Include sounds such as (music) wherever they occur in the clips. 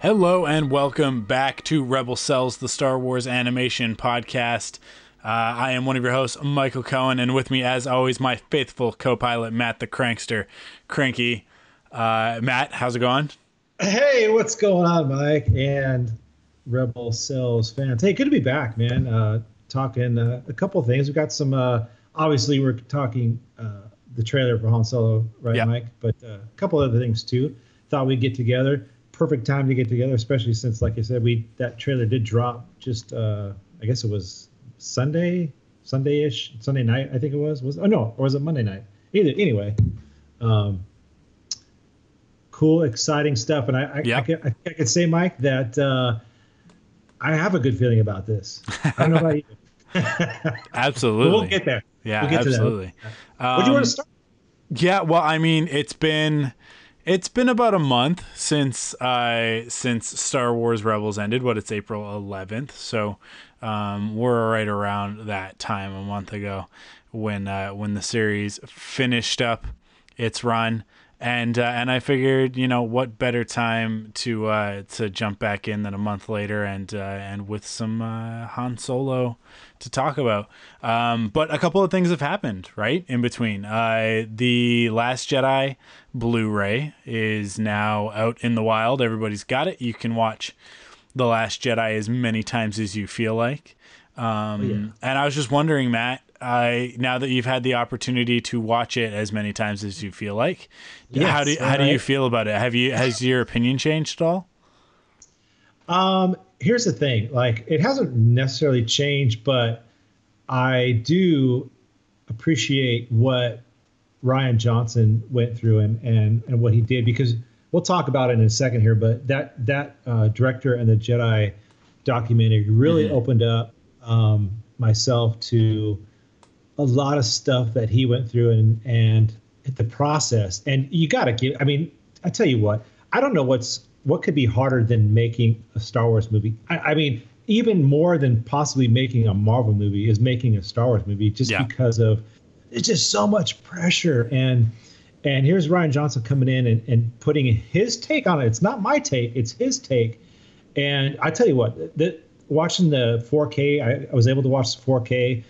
Hello and welcome back to Rebel Cells, the Star Wars animation podcast. Uh, I am one of your hosts, Michael Cohen, and with me, as always, my faithful co-pilot Matt the Crankster, Cranky. Uh, Matt, how's it going? Hey, what's going on, Mike and Rebel Cells fans? Hey, good to be back, man. Uh, talking uh, a couple things. We've got some. Uh, obviously, we're talking uh, the trailer for Han Solo, right, Yeah. Mike? But uh, a couple other things too. Thought we'd get together. Perfect time to get together, especially since, like I said, we that trailer did drop just. Uh, I guess it was Sunday, Sunday-ish, Sunday night. I think it was. Was oh no, or was it Monday night? Either anyway. Um, cool, exciting stuff. And I, I, Yeah. I, could, I think I could say, Mike, that uh, I have a good feeling about this. I don't know about you. (laughs) (laughs) Absolutely. we'll get there. yeah, we'll get to that. absolutely. Where do you want Um, to start? Yeah, well, I mean, it's been it's been about a month since I since Star Wars Rebels ended. What it's April 11th, so um, we're right around that time a month ago when uh, when the series finished up its run. And uh, and I figured, you know, what better time to uh, to jump back in than a month later, and uh, and with some uh, Han Solo to talk about. Um, but a couple of things have happened, right? In between, uh, the Last Jedi Blu-ray is now out in the wild. Everybody's got it. You can watch the Last Jedi as many times as you feel like. Um, And I was just wondering, Matt, I now that you've had the opportunity to watch it as many times as you feel like, how do Yes, how do you feel about it? Have you has your opinion changed at all? Um, here's the thing. Like, it hasn't necessarily changed, but I do appreciate what Rian Johnson went through and and and what he did because we'll talk about it in a second here. But that that uh, director and the Jedi documentary really opened up um, myself to a lot of stuff that he went through and and the process. And you got to give. I mean, I tell you what. I don't know what's what could be harder than making a Star Wars movie. I, I mean, even more than possibly making a Marvel movie is making a Star Wars movie, just Yeah. because of it's just so much pressure and. And here's Rian Johnson coming in and, and putting his take on it. It's not my take, it's his take. And I tell you what, the, watching the 4K, I, I was able to watch the 4K.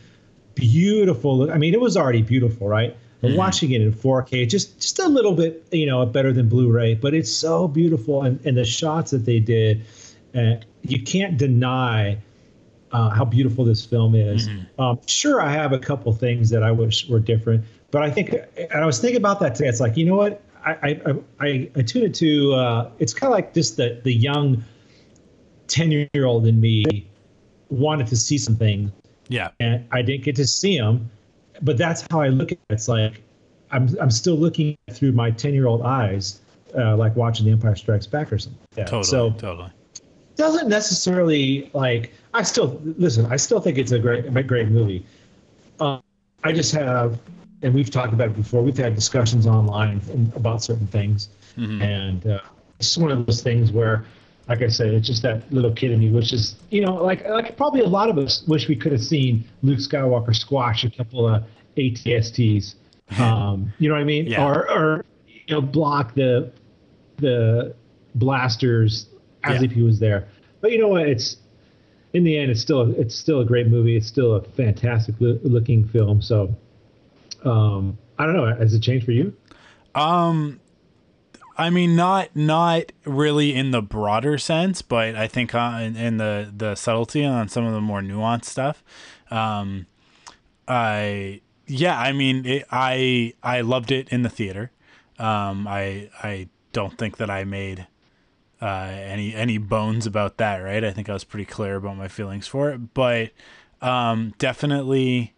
Beautiful. I mean, it was already beautiful, right? But watching it in 4K, just just a little bit, you know, better than Blu-ray, but it's so beautiful, and and the shots that they did, uh, you can't deny uh, how beautiful this film is. Um, sure, I have a couple things that I wish were different, but I think, and I was thinking about that today. It's like, you know what? I I I, I tune it to. Uh, it's kind of like just the the young ten year old in me wanted to see some things, Yeah, and I didn't get to see them. But that's how I look at it. It's like I'm I'm still looking through my ten year old eyes, uh, like watching The Empire Strikes Back or something. Like that. totally, So totally. doesn't necessarily like I still listen. I still think it's a great, a great movie. Um, I just have, and we've talked about it before. We've had discussions online about certain things, Mhm. and uh, it's one of those things where, like I said, it's just that little kid in me, which is you know like like probably a lot of us wish we could have seen Luke Skywalker squash a couple of ATSTs. (laughs) Um, you know what I mean? Yeah. Or or you know block the the blasters as Yeah. if he was there. But you know what? It's in the end, it's still it's still a great movie. It's still a fantastic loo- looking film. So um, I don't know. Has it changed for you? Um, I mean, not not really in the broader sense, but I think uh, in, in the the subtlety on some of the more nuanced stuff. Um, I yeah, I mean, it, I I loved it in the theater. Um, I I don't think that I made uh, any any bones about that, right? I think I was pretty clear about my feelings for it, but um, definitely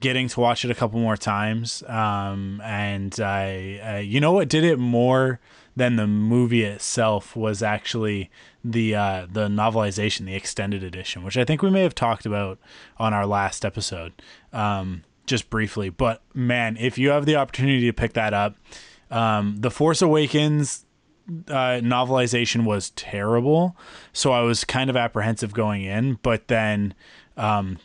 getting to watch it a couple more times. Um, and I, I, you know what did it more than the movie itself was actually the uh, the novelization, the extended edition, which I think we may have talked about on our last episode, um, just briefly. But man, if you have the opportunity to pick that up, um, the Force Awakens uh, novelization was terrible, so I was kind of apprehensive going in. But then, um,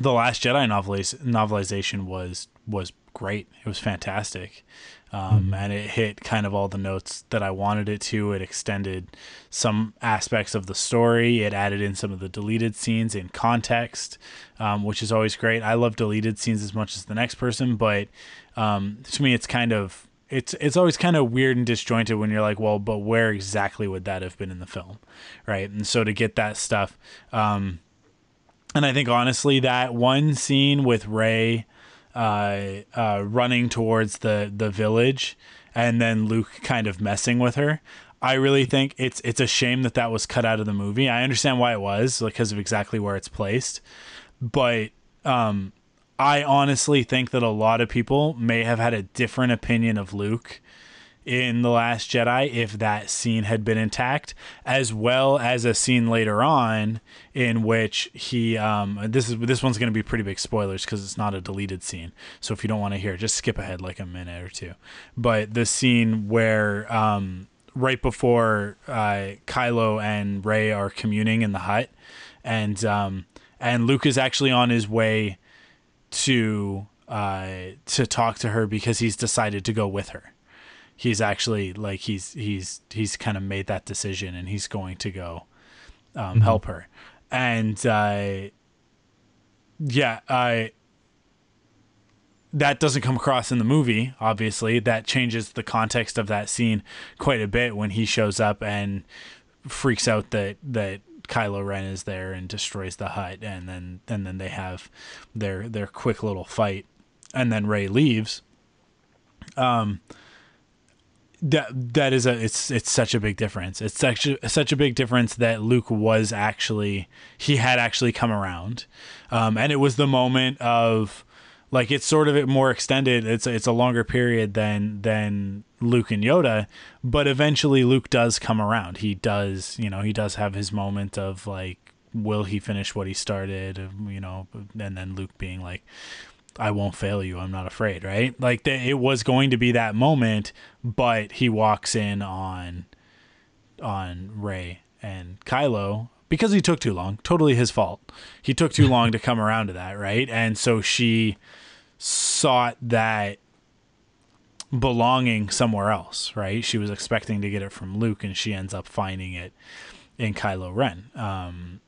the Last Jedi noveliz- novelization was was great. It was fantastic, um, and it hit kind of all the notes that I wanted it to. It extended some aspects of the story. It added in some of the deleted scenes in context, um, which is always great. I love deleted scenes as much as the next person, but um, to me, it's kind of it's it's always kind of weird and disjointed when you're like, well, but where exactly would that have been in the film, right? And so to get that stuff. Um, and I think honestly that one scene with Rey uh, uh, running towards the the village and then Luke kind of messing with her. I really think it's it's a shame that that was cut out of the movie. I understand why it was because of exactly where it's placed, but um, I honestly think that a lot of people may have had a different opinion of Luke in the last jedi if that scene had been intact as well as a scene later on in which he um this is this one's going to be pretty big spoilers because it's not a deleted scene. So if you don't want to hear just skip ahead like a minute or two. But the scene where um right before uh kylo and rey are communing in the hut and um and luke is actually on his way to uh to talk to her because he's decided to go with her he's actually like he's he's he's kind of made that decision and he's going to go um, help her. And uh, yeah i that doesn't come across in the movie obviously. That changes the context of that scene quite a bit when he shows up and freaks out that that Kylo Ren is there and destroys the hut and then and then they have their their quick little fight. And then Rey leaves. Um that that is a it's it's such a big difference. It's such a, such a big difference that Luke was actually he had actually come around, um, and it was the moment of like it's sort of more extended. It's it's a longer period than than Luke and Yoda, but eventually Luke does come around. He does you know he does have his moment of like will he finish what he started you know and then Luke being like I won't fail you. I'm not afraid, right? Like it was going to be that moment, but he walks in on on Rey and Kylo because he took too long. Totally his fault. He took too long to come around to that, right? And so she sought that belonging somewhere else, right? She was expecting to get it from Luke and she ends up finding it in Kylo Ren. Um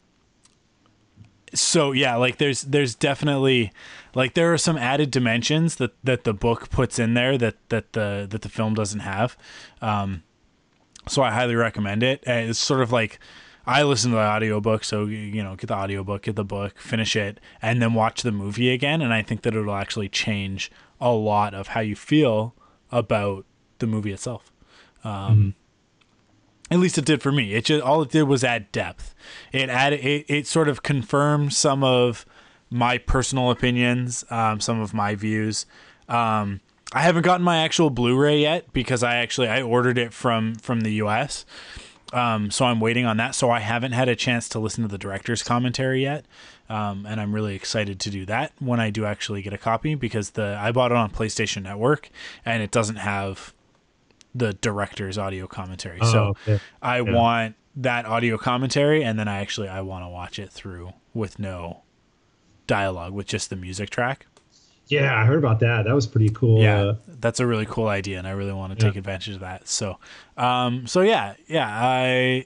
so yeah like there's there's definitely like there are some added dimensions that that the book puts in there that that the that the film doesn't have. Um so i highly recommend it. It's sort of like i listen to the audiobook so you know get the audiobook get the book finish it and then watch the movie again. And i think that it'll actually change a lot of how you feel about the movie itself. Um at least it did for me. It just all it did was add depth. It added it, it sort of confirmed some of my personal opinions, um, some of my views. Um, I haven't gotten my actual Blu-ray yet because I actually I ordered it from from the U.S. Um, so I'm waiting on that. So I haven't had a chance to listen to the director's commentary yet, um, and I'm really excited to do that when I do actually get a copy because the I bought it on PlayStation Network and it doesn't have the director's audio commentary. Oh, so okay. I Yeah. want that audio commentary, and then I actually I want to watch it through with no dialogue, with just the music track. Yeah, I heard about that. That was pretty cool. Yeah, Uh, that's a really cool idea, and I really want to Yeah. take advantage of that. So, um, so yeah, yeah, I,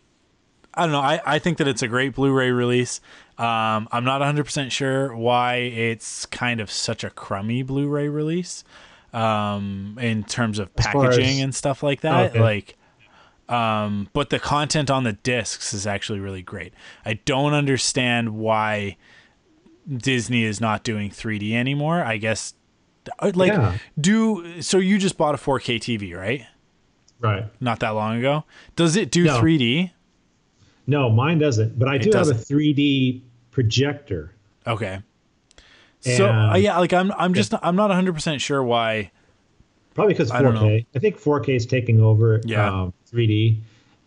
I don't know. I, I think that it's a great Blu-ray release. Um, I'm not 100 percent sure why it's kind of such a crummy Blu-ray release, um, in terms of packaging as- and stuff like that. Okay. Like, um, but the content on the discs is actually really great. I don't understand why Disney is not doing 3D anymore. I guess uh, like Yeah. do so you just bought a 4K TV, right? right. Not that long ago. Does it do No. 3D? No, mine doesn't. But I do have a 3D projector. Okay. So uh, yeah, like I'm I'm just I'm not 100% sure why Probably because I don't know. 4K. I think 4K is taking over Yeah. um, 3D,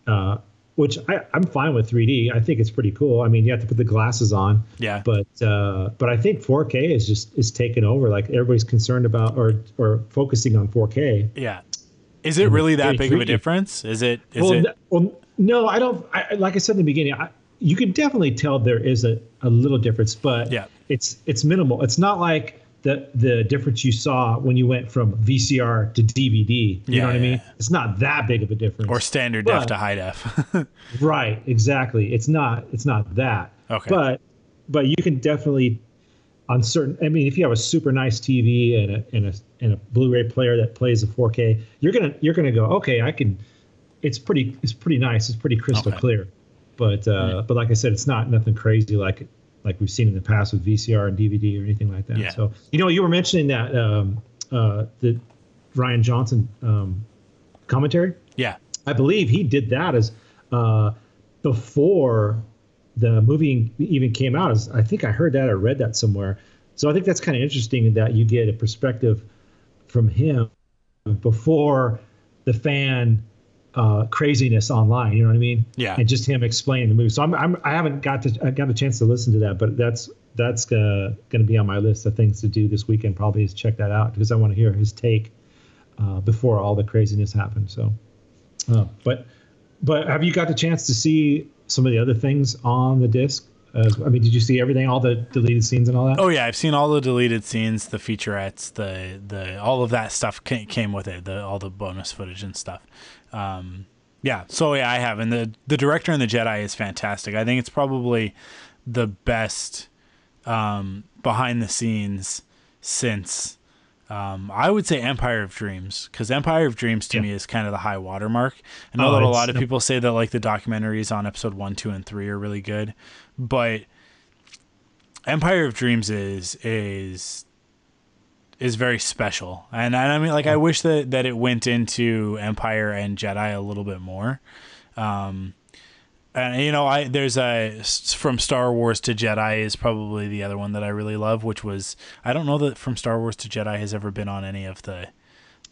uh, which I, I'm fine with 3D. I think it's pretty cool. I mean, you have to put the glasses on. Yeah. But uh, but I think 4K is just is taking over. Like everybody's concerned about or or focusing on 4K. yeah. Is it really that big of a difference? Is it is well, it n- well, no, I don't. I, like I said in the beginning, I, you can definitely tell there is a, a little difference, but Yeah. It's it's minimal. It's not like the the difference you saw when you went from VCR to DVD. You Yeah, know what I mean? It's not that big of a difference. or standard def to high def? (laughs) right, exactly. It's not it's not that. Okay. But but you can definitely on certain. I mean, if you have a super nice TV and a and a and a Blu-ray player that plays a 4K, you're gonna you're gonna go okay. I can. It's pretty it's pretty nice. It's pretty crystal Okay. clear. But uh, but like I said, it's not nothing crazy like like we've seen in the past with VCR and DVD or anything like that. Yeah. So you know, you were mentioning that um, uh, the Rian Johnson um, commentary. yeah. I believe he did that as uh, before the movie even came out. As I think I heard that or read that somewhere. So I think that's kind of interesting that you get a perspective from him before the fan uh, craziness online. You know what I mean? Yeah. And just him explaining the movie. So I'm, I'm I haven't got to I got a chance to listen to that, but that's that's uh, going to be on my list of things to do this weekend. Probably is check that out because I want to hear his take uh, before all the craziness happened. So, uh, but but have you got the chance to see some of the other things on the disc? Uh, I mean, did you see everything, all the deleted scenes and all that? Oh yeah, I've seen all the deleted scenes, the featurettes, the the all of that stuff ca- came with it, the all the bonus footage and stuff. Um, yeah, so yeah, I have, and the the director and the Jedi is fantastic. I think it's probably the best um, behind the scenes since um, I would say Empire of Dreams because Empire of Dreams to Yeah. me is kind of the high watermark. I know Oh, that a lot of people say that like the documentaries on episode one, two, and three are really good, but Empire of Dreams is is is very special, and, and I mean like I wish that that it went into Empire and Jedi a little bit more. Um, and you know, I there's a from Star Wars to Jedi is probably the other one that I really love, which was I don't know that from Star Wars to Jedi has ever been on any of the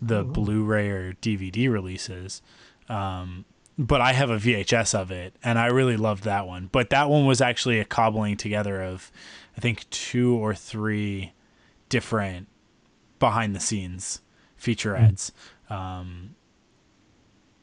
the Blu-ray or DVD releases. Um, but I have a VHS of it, and I really loved that one. But that one was actually a cobbling together of, I think, two or three different behind the scenes featurettes. Um,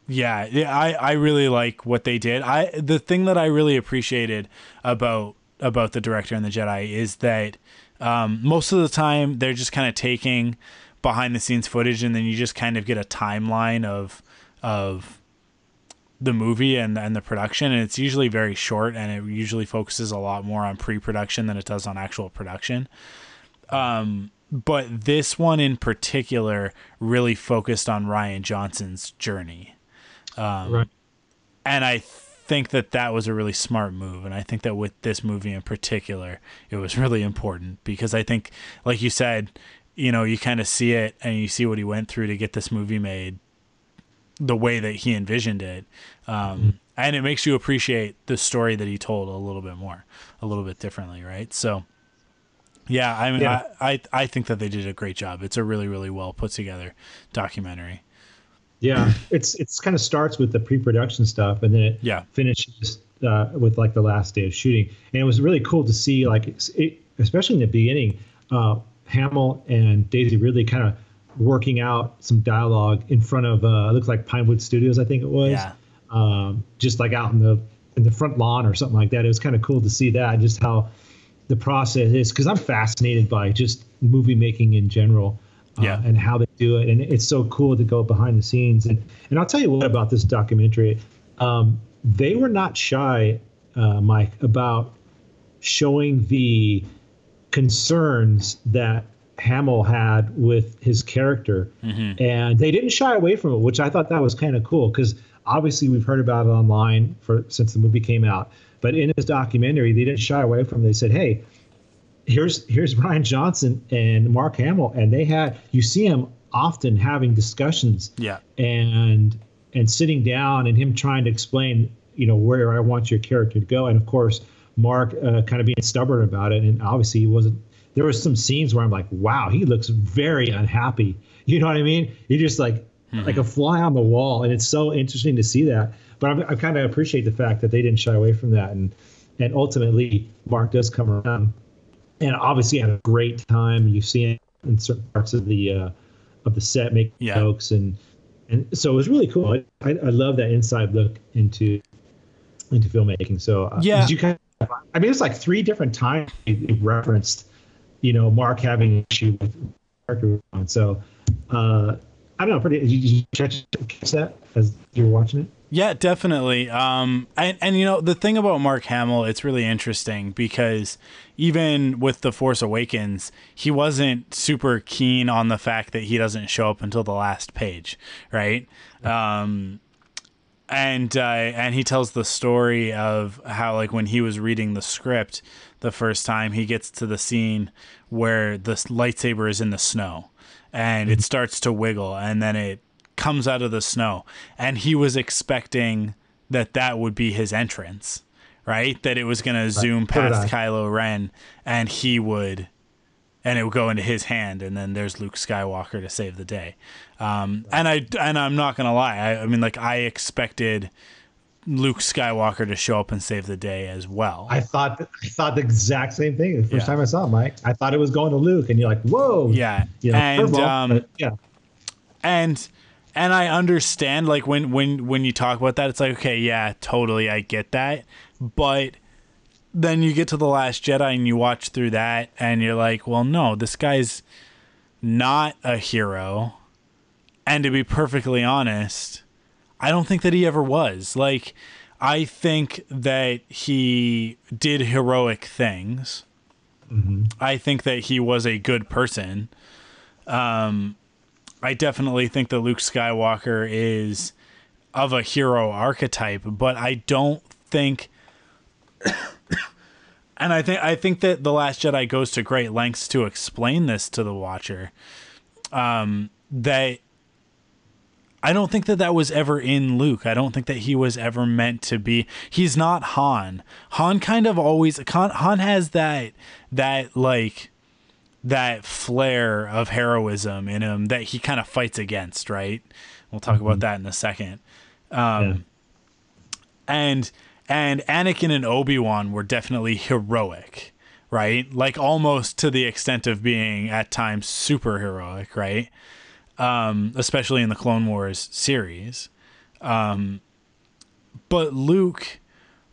yeah, yeah, I, I really like what they did. I the thing that I really appreciated about about the director and the Jedi is that um, most of the time they're just kind of taking behind the scenes footage and then you just kind of get a timeline of of the movie and and the production and it's usually very short and it usually focuses a lot more on pre-production than it does on actual production um but this one in particular really focused on Rian Johnson's journey right. and I think that that was a really smart move. And I think that with this movie in particular, it was really important because I think, like you said, you know, you kind of see it and you see what he went through to get this movie made the way that he envisioned it. Um, And it makes you appreciate the story that he told a little bit more, a little bit differently, right? So, yeah, I mean, Yeah. I, I, I think that they did a great job. It's a really, really well put together documentary. Yeah, it's it's kind of starts with the pre-production stuff, and then it Yeah. finishes uh, with like the last day of shooting. And it was really cool to see, like, it, especially in the beginning, uh, Hamill and Daisy Ridley kind of working out some dialogue in front of uh, it looks like Pinewood Studios, I think it was. Yeah. Um, just like out in the in the front lawn or something like that. It was kind of cool to see that, just how the process is. Because I'm fascinated by just movie making in general. Uh, Yeah. and how they do it, and it's so cool to go behind the scenes. And and I'll tell you what about this documentary, um, they were not shy, uh, Mike, about showing the concerns that Hamill had with his character, and they didn't shy away from it, which I thought that was kind of cool because obviously we've heard about it online for since the movie came out, but in his documentary they didn't shy away from it. They said, "Hey, here's here's Rian Johnson and Mark Hamill, and they had you see him often having discussions Yeah. and and sitting down and him trying to explain you know where I want your character to go. And of course Mark uh, kind of being stubborn about it. And obviously he wasn't there was some scenes where I'm like wow he looks very unhappy. (laughs) You know what I mean? He just like like a fly on the wall. And it's so interesting to see that but I'm, I kind of appreciate the fact that they didn't shy away from that and and ultimately Mark does come around and obviously had a great time you see him in certain parts of the uh, of the set making Yeah. jokes and and so it was really cool. I, I, I love that inside look into into filmmaking. So uh, Yeah. did you kind of, I mean, it's like three different times you referenced, you know, Mark having an issue with character. So uh, I don't know. Pretty. Did you, did you catch that as you were watching it? Yeah, definitely. Um, and and you know the thing about Mark Hamill, it's really interesting because even with the Force Awakens, he wasn't super keen on the fact that he doesn't show up until the last page, right? Um, and uh, and he tells the story of how like when he was reading the script the first time, he gets to the scene where the lightsaber is in the snow, and it starts to wiggle, and then it comes out of the snow and he was expecting that that would be his entrance right that it was going to zoom past Kylo Ren and he would and it would go into his hand and then there's Luke Skywalker to save the day um, and I and I'm not going to lie I, I mean like I expected Luke Skywalker to show up and save the day as well I thought I thought the exact same thing the first Yeah. time I saw it, Mike. I thought it was going to Luke, and you're like, whoa. yeah You know, and um, yeah. and and I understand like when when when you talk about that it's like okay yeah totally I get that. But then you get to the last Jedi and you watch through that and you're like well no this guy's not a hero. And to be perfectly honest I don't think that he ever was. Like I think that he did heroic things. Mm-hmm. I think that he was a good person um, I definitely think that Luke Skywalker is of a hero archetype, but I don't think (coughs) and I think I think that The Last Jedi goes to great lengths to explain this to the watcher. Um that I don't think that that was ever in Luke. I don't think that he was ever meant to be. He's not Han. Han kind of always Han, has that that like that flair of heroism in him that he kind of fights against, right? We'll talk about that in a second. Um, And and Anakin and Obi-Wan were definitely heroic, right? Like almost to the extent of being at times super heroic, right? Um, especially in the Clone Wars series. Um, but Luke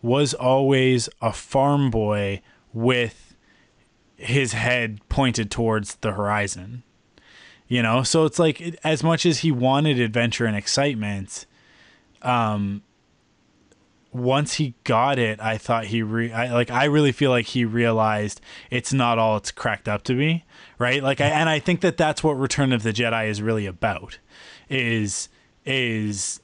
was always a farm boy with his head pointed towards the horizon. You know, so it's like as much as he wanted adventure and excitement, um once he got it, I thought he re I, like I really feel like he realized it's not all it's cracked up to be, right? Like I and I think that that's what Return of the Jedi is really about is is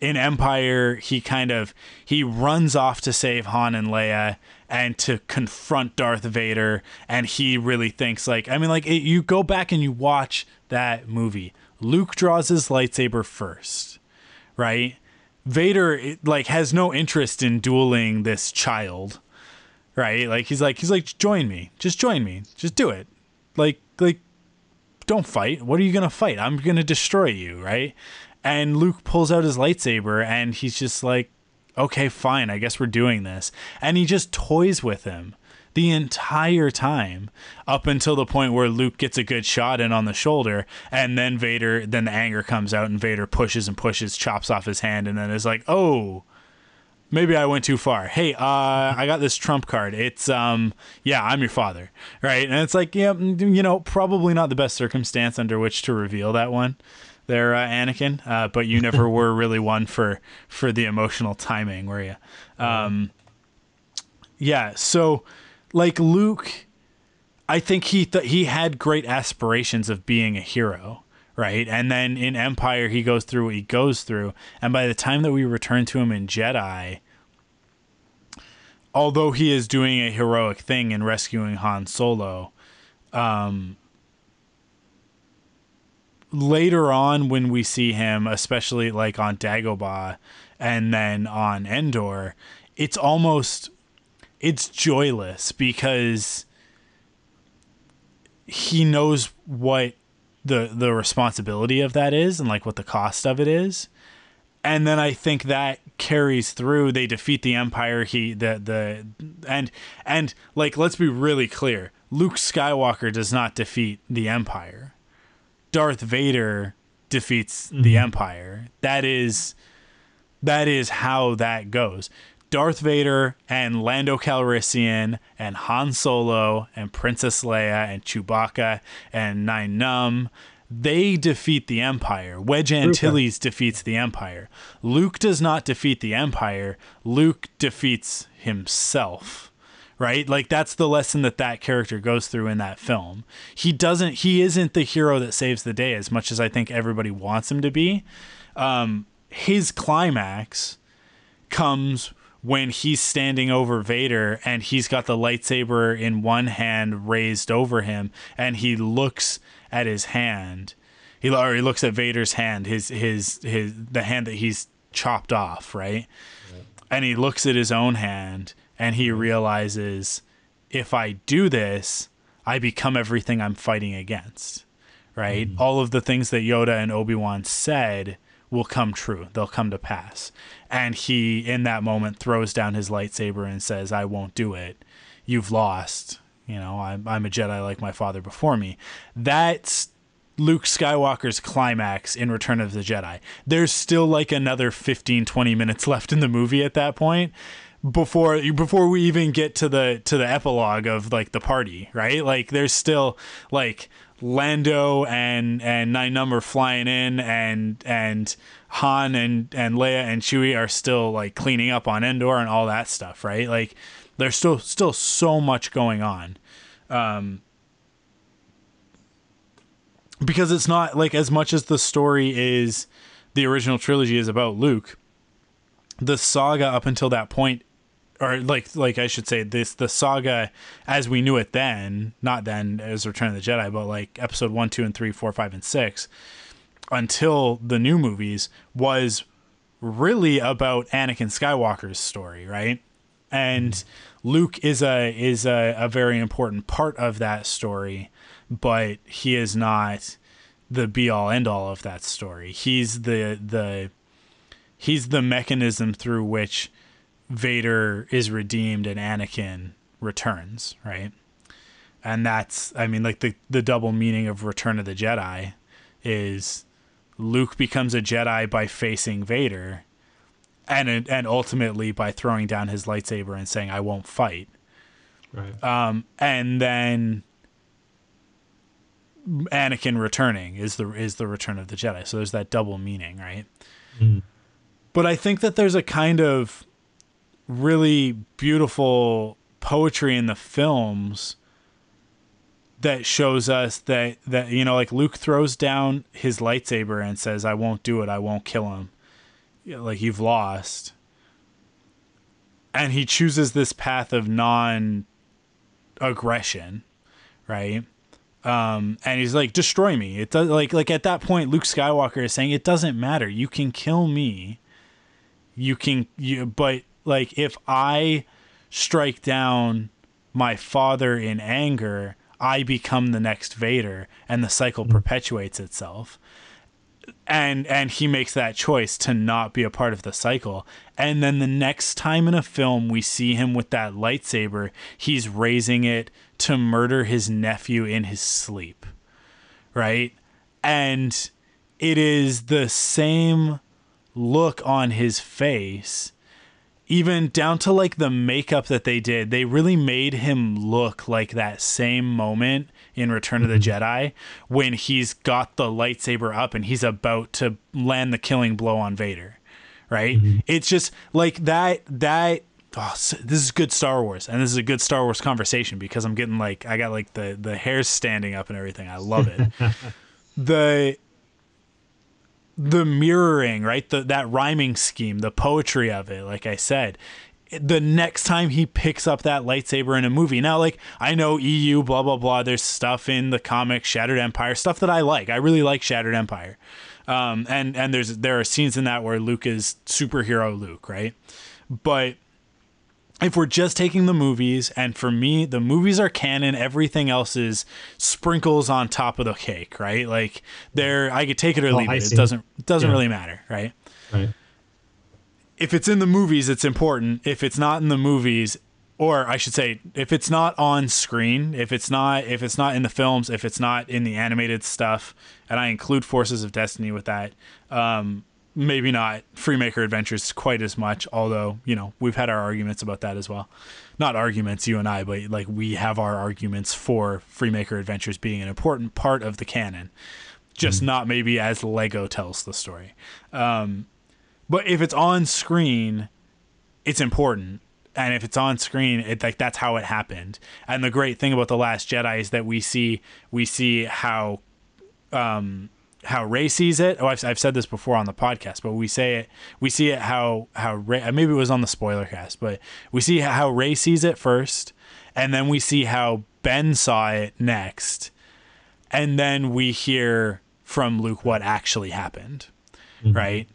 in Empire, he kind of he runs off to save Han and Leia and to confront Darth Vader, and he really thinks like I mean, like it, you go back and you watch that movie. Luke draws his lightsaber first, right? Vader it, like has no interest in dueling this child, right? Like he's like he's like join me, just join me, just do it, like like don't fight. What are you gonna fight? I'm gonna destroy you, right? And Luke pulls out his lightsaber and he's just like, okay, fine, I guess we're doing this. And he just toys with him the entire time up until the point where Luke gets a good shot in on the shoulder and then Vader then the anger comes out and Vader pushes and pushes chops off his hand and then is like oh maybe I went too far. Hey uh I got this trump card. It's um yeah I'm your father right? And it's like yeah mm, you know probably not the best circumstance under which to reveal that one there uh, Anakin uh, but you never (laughs) were really one for for the emotional timing were you um yeah so like Luke, I think he th- he had great aspirations of being a hero, right? And then in Empire, he goes through what he goes through, and by the time that we return to him in Jedi, although he is doing a heroic thing in rescuing Han Solo, um, later on when we see him, especially like on Dagobah and then on Endor, it's almost it's joyless because he knows what the the responsibility of that is and like what the cost of it is. And then i think that carries through. They defeat the empire. He the the and and like let's be really clear. Luke skywalker does not defeat the empire darth vader defeats mm-hmm. the empire that is that is how that goes Darth Vader and Lando Calrissian and Han Solo and Princess Leia and Chewbacca and Nien Nunb, they defeat the Empire. Wedge Antilles defeats the Empire. Luke does not defeat the Empire. Luke defeats himself. Right? Like that's the lesson that that character goes through in that film. He doesn't he isn't the hero that saves the day as much as I think everybody wants him to be. Um, his climax comes when he's standing over Vader and he's got the lightsaber in one hand raised over him and he looks at his hand. He or he looks at Vader's hand, his his his the hand that he's chopped off, right? right. And he looks at his own hand and he realizes if I do this, I become everything I'm fighting against. Right? Mm-hmm. All of the things that Yoda and Obi-Wan said will come true. They'll come to pass. And he, in that moment, throws down his lightsaber and says, I won't do it. You've lost. You know, I'm, I'm a Jedi like my father before me. That's Luke Skywalker's climax in Return of the Jedi. There's still like another 15, 20 minutes (laughs) left in the movie at that point before before we even get to the to the epilogue of like the party, right? Like there's still like Lando and and Nien Nunb are flying in, and and Han and and Leia and Chewie are still like cleaning up on Endor and all that stuff, right? Like there's still still so much going on. Um, because it's not like as much as the story is the original trilogy is about Luke, the saga up until that point or like like I should say this the saga as we knew it then, not then as Return of the Jedi, but like episode one, two, and three, four, five, and six, until the new movies was really about Anakin Skywalker's story, right? And mm-hmm. Luke is a is a, a very important part of that story, but he is not the be all end all of that story. He's the the he's the mechanism through which Vader is redeemed and Anakin returns, right? And that's I mean like the the double meaning of Return of the Jedi is Luke becomes a Jedi by facing Vader and and ultimately by throwing down his lightsaber and saying I won't fight. Right. Um and then Anakin returning is the is the return of the Jedi. So there's that double meaning, right? Mm. But I think that there's a kind of really beautiful poetry in the films that shows us that that you know like Luke throws down his lightsaber and says I won't do it. I won't kill him. Like you've lost. And he chooses this path of non aggression right? Um and he's like destroy me. It does like like at that point Luke Skywalker is saying it doesn't matter. You can kill me. You can you but like if I strike down my father in anger, I become the next Vader and the cycle mm. perpetuates itself. and and he makes that choice to not be a part of the cycle and then the next time in a film we see him with that lightsaber he's raising it to murder his nephew in his sleep right and it is the same look on his face even down to like the makeup that they did they really made him look like that same moment in return of the mm-hmm. jedi when he's got the lightsaber up and he's about to land the killing blow on vader right? Mm-hmm. It's just like that that oh, this is good star wars and this is a good star wars conversation because i'm getting like i got like the the hairs standing up and everything. I love it. (laughs) The the mirroring, right? The that rhyming scheme, the poetry of it, like I said. The next time he picks up that lightsaber in a movie. Now, like I know EU, blah blah blah. There's stuff in the comic Shattered Empire, stuff that I like. I really like Shattered Empire, um, and and there's there are scenes in that where Luke is superhero Luke, right? But if we're just taking the movies, and for me, the movies are canon, everything else is sprinkles on top of the cake, right? Like there, I could take it or Oh, leave it. It doesn't it doesn't Yeah. really matter, right? Right. If it's in the movies, it's important. If it's not in the movies, or I should say, if it's not on screen, if it's not if it's not in the films, if it's not in the animated stuff, and I include Forces of Destiny with that, um, maybe not Freemaker Adventures quite as much. Although you know we've had our arguments about that as well. Not arguments, you and I, but like we have our arguments for Freemaker Adventures being an important part of the canon, just not maybe as Lego tells the story. Um, but if it's on screen, it's important. And if it's on screen, it like that's how it happened. And the great thing about the Last Jedi is that we see we see how um how Rey sees it. Oh, I've, I've said this before on the podcast, but we say it. We see it how how Rey. Uh, maybe it was on the spoiler cast, but we see how Rey sees it first, and then we see how Ben saw it next, and then we hear from Luke what actually happened, mm-hmm. right?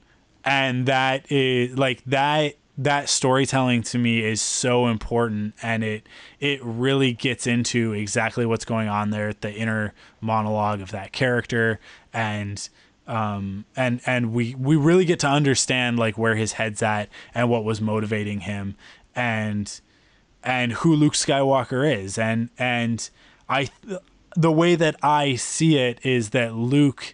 And that is like that that storytelling to me is so important and it it really gets into exactly what's going on there the inner monologue of that character and um and and we we really get to understand like where his head's at and what was motivating him and and who Luke Skywalker is and and I the way that I see it is that Luke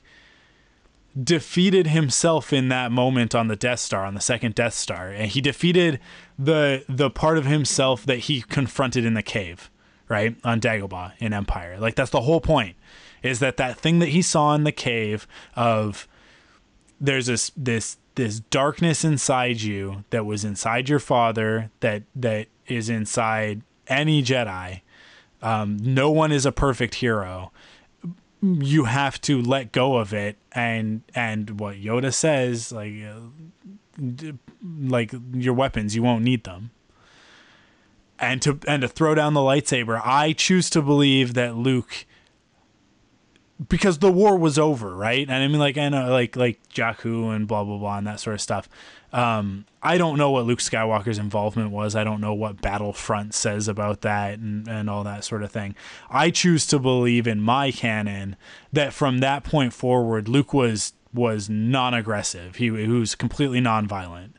defeated himself in that moment on the Death Star, on the second Death Star, and he defeated the the part of himself that he confronted in the cave, right on Dagobah in Empire. Like that's the whole point, is that that thing that he saw in the cave of there's this this this darkness inside you that was inside your father that that is inside any Jedi. Um, no one is a perfect hero you have to let go of it and and what Yoda says like uh, like your weapons you won't need them. And to and to throw down the lightsaber I choose to believe that Luke because the war was over right? And I mean like I know like like Jakku and blah blah blah and that sort of stuff um I don't know what Luke Skywalker's involvement was. I don't know what Battlefront says about that and and all that sort of thing. I choose to believe in my canon that from that point forward Luke was was non-aggressive. He, he was completely non-violent.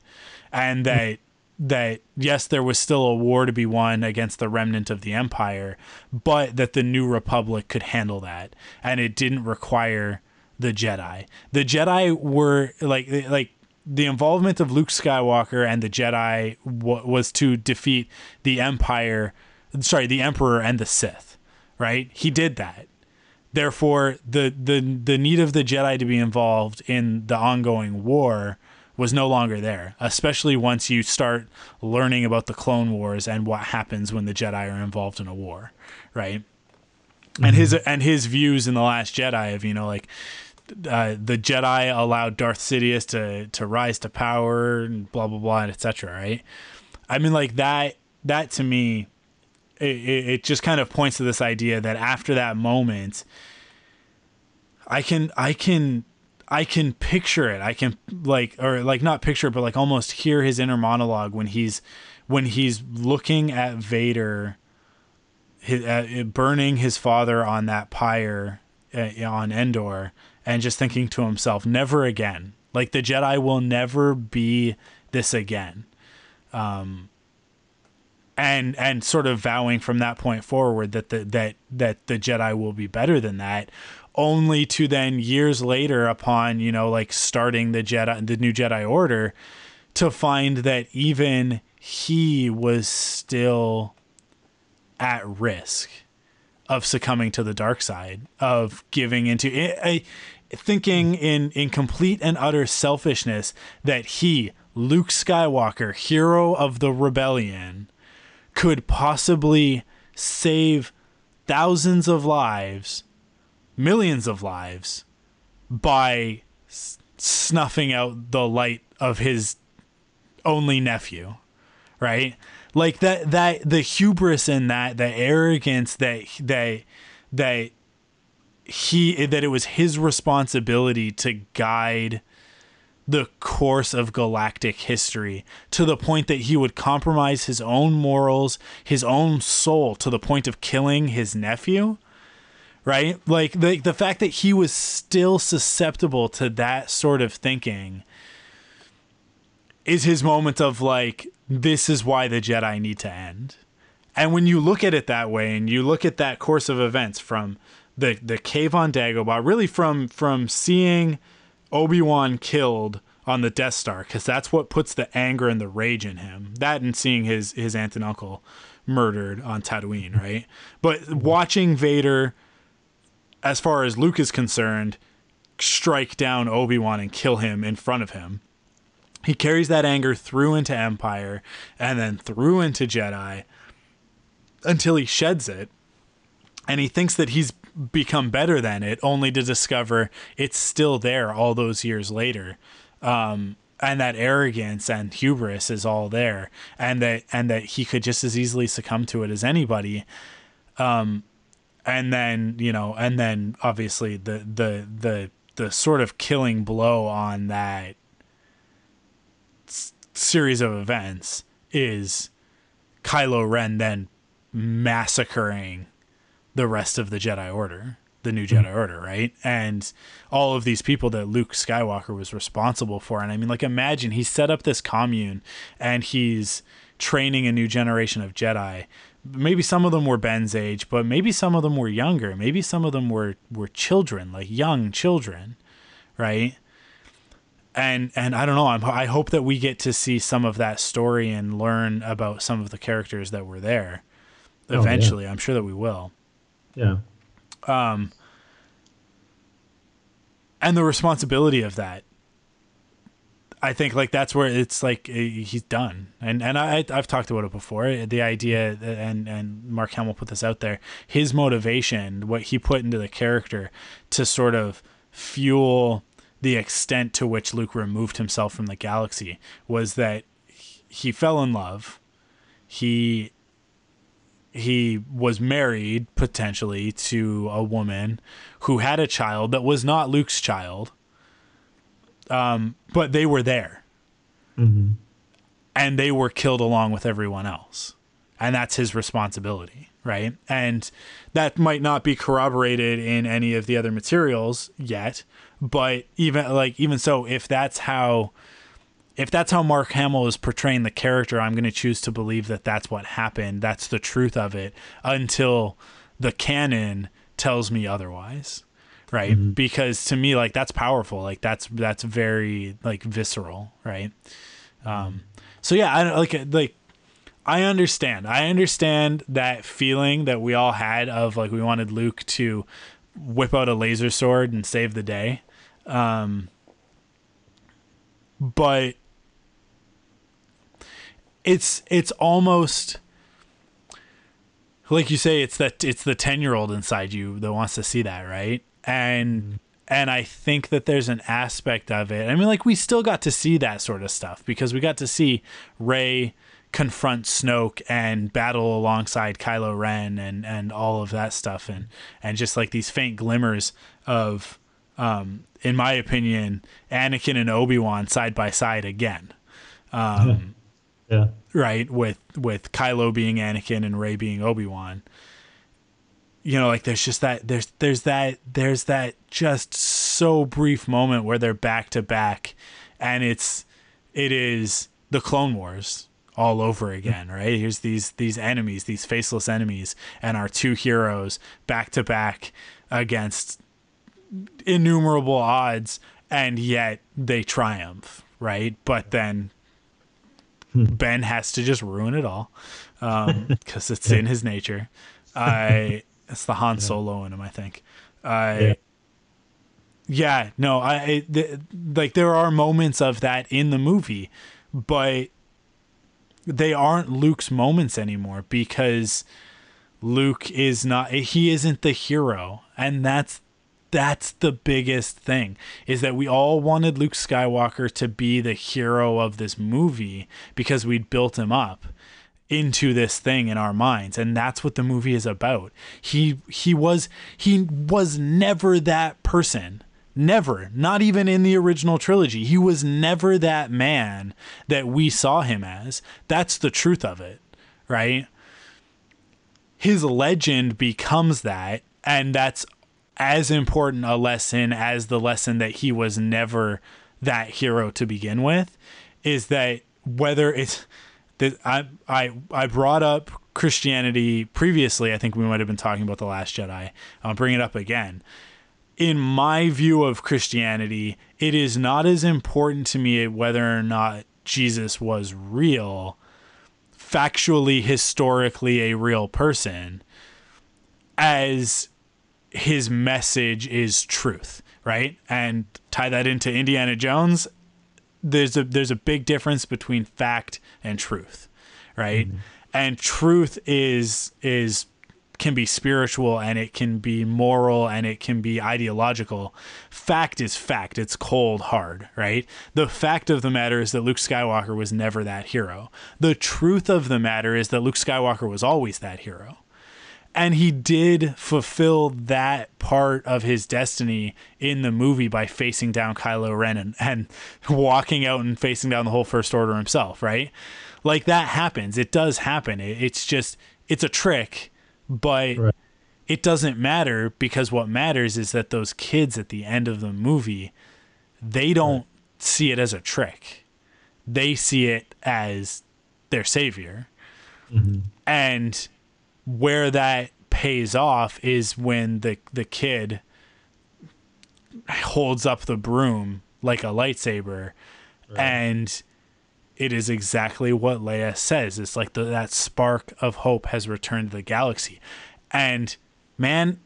And that that yes there was still a war to be won against the remnant of the empire but that the new republic could handle that. And it didn't require the jedi. The jedi were like like the involvement of luke skywalker and the jedi w- was to defeat the empire sorry the emperor and the sith right? He did that. Therefore the the the need of the jedi to be involved in the ongoing war was no longer there especially once you start learning about the clone wars and what happens when the jedi are involved in a war right? And mm-hmm. his and his views in the last jedi of you know like uh, the jedi allowed darth sidious to to rise to power and blah blah blah and etc right? I mean like that that to me it, it just kind of points to this idea that after that moment i can i can i can picture it. I can like or like not picture it but like almost hear his inner monologue when he's when he's looking at vader his, uh, burning his father on that pyre uh, on endor and just thinking to himself, never again. Like the Jedi will never be this again. Um, and and sort of vowing from that point forward that the that that the Jedi will be better than that, only to then years later, upon you know like starting the Jedi the new Jedi Order, to find that even he was still at risk of succumbing to the dark side of giving into a, a thinking in in complete and utter selfishness that he Luke Skywalker hero of the rebellion could possibly save thousands of lives, millions of lives, by s- snuffing out the light of his only nephew, right? Like that that the hubris in that, the arrogance that that that he that it was his responsibility to guide the course of galactic history to the point that he would compromise his own morals, his own soul to the point of killing his nephew. Right? Like the the fact that he was still susceptible to that sort of thinking is his moment of like this is why the Jedi need to end. And when you look at it that way and you look at that course of events from the the cave on Dagobah, really from from seeing Obi-Wan killed on the Death Star cuz that's what puts the anger and the rage in him. That and seeing his his aunt and uncle murdered on Tatooine, right? But watching Vader as far as Luke is concerned strike down Obi-Wan and kill him in front of him. He carries that anger through into Empire and then through into Jedi until he sheds it and he thinks that he's become better than it only to discover it's still there all those years later. Um, and that arrogance and hubris is all there and that and that he could just as easily succumb to it as anybody. Um, and then you know and then obviously the the the the sort of killing blow on that s- series of events is Kylo Ren then massacring the rest of the Jedi Order, the new Jedi Order, right? And all of these people that Luke Skywalker was responsible for. And I mean, like, imagine he set up this commune and he's training a new generation of Jedi. Maybe some of them were Ben's age, but maybe some of them were younger. Maybe some of them were were children, like young children, right? and and I don't know. I'm, I hope that we get to see some of that story and learn about some of the characters that were there. Oh, yeah. Eventually, I'm sure that we will. Yeah. And the responsibility of that, I think, like that's where it's like eh, he's done. And and I I've talked about it before. The idea and and Mark Hamill put this out there. His motivation, what he put into the character, to sort of fuel the extent to which Luke removed himself from the galaxy was that he fell in love. He he was married potentially to a woman who had a child that was not Luke's child. Um, but they were there. And they were killed along with everyone else. And that's his responsibility, right? And that might not be corroborated in any of the other materials yet, but even like even so if that's how if that's how Mark Hamill is portraying the character, I'm going to choose to believe that that's what happened. That's the truth of it until the canon tells me otherwise. Right? Because to me like that's powerful. Like that's that's very like visceral, right? Um so yeah, I like like I understand. I understand that feeling that we all had of like we wanted Luke to whip out a laser sword and save the day. Um but it's it's almost like you say it's that it's the 10 year old inside you that wants to see that right? And and i think that there's an aspect of it. I mean like we still got to see that sort of stuff because we got to see rey confront snoke and battle alongside kylo ren and and all of that stuff and and just like these faint glimmers of um in my opinion anakin and obi-wan side by side again. Um (laughs) Yeah. right with with Kylo being Anakin and Rey being Obi-Wan you know, like there's just that there's there's that there's that just so brief moment where they're back to back, and it's it is the Clone Wars all over again, mm. right? Here's these these enemies, these faceless enemies, and our two heroes back to back against innumerable odds, and yet they triumph, right? But then Ben has to just ruin it all because um, (laughs) it's in his nature. I it's the Han Solo in him, I think. I yeah. yeah, no, I th- like there are moments of that in the movie, but they aren't Luke's moments anymore because Luke is not he isn't the hero and that's that's the biggest thing is that we all wanted Luke Skywalker to be the hero of this movie because we'd built him up into this thing in our minds and that's what the movie is about. He he was he was never that person. Never, not even in the original trilogy. He was never that man that we saw him as. That's the truth of it, right? His legend becomes that and that's as important a lesson as the lesson that he was never that hero to begin with is that whether it's that I I I brought up Christianity previously. I think we might have been talking about the Last Jedi. I'll bring it up again. In my view of Christianity, it is not as important to me whether or not Jesus was real, factually, historically, a real person, as his message is truth, right? And tie that into Indiana Jones. There's a there's a big difference between fact and truth, right? Mm-hmm. And truth is is can be spiritual and it can be moral and it can be ideological. Fact is fact. It's cold hard, right? The fact of the matter is that Luke Skywalker was never that hero. The truth of the matter is that Luke Skywalker was always that hero and he did fulfill that part of his destiny in the movie by facing down Kylo Ren and, and (laughs) walking out and facing down the whole First Order himself, right? Like that happens. It does happen. It, it's just, it's a trick, but right. it doesn't matter because what matters is that those kids at the end of the movie, they don't right. see it as a trick. They see it as their savior. Mm-hmm. And where that pays off is when the the kid holds up the broom like a lightsaber right. and it is exactly what Leia says. It's like the, that spark of hope has returned to the galaxy. And man,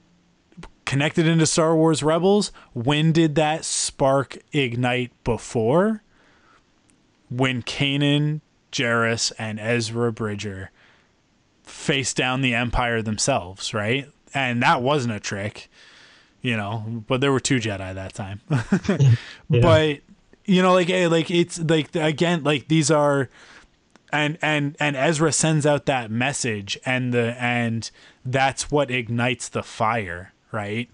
connected into Star Wars Rebels, when did that spark ignite before? When Kanan, Jarrus, and Ezra Bridger face down the Empire themselves, right? And that wasn't a trick, you know. But there were two Jedi that time. (laughs) yeah. But you know, like eh, like it's like again, like these are, and and and Ezra sends out that message, and the and that's what ignites the fire, right?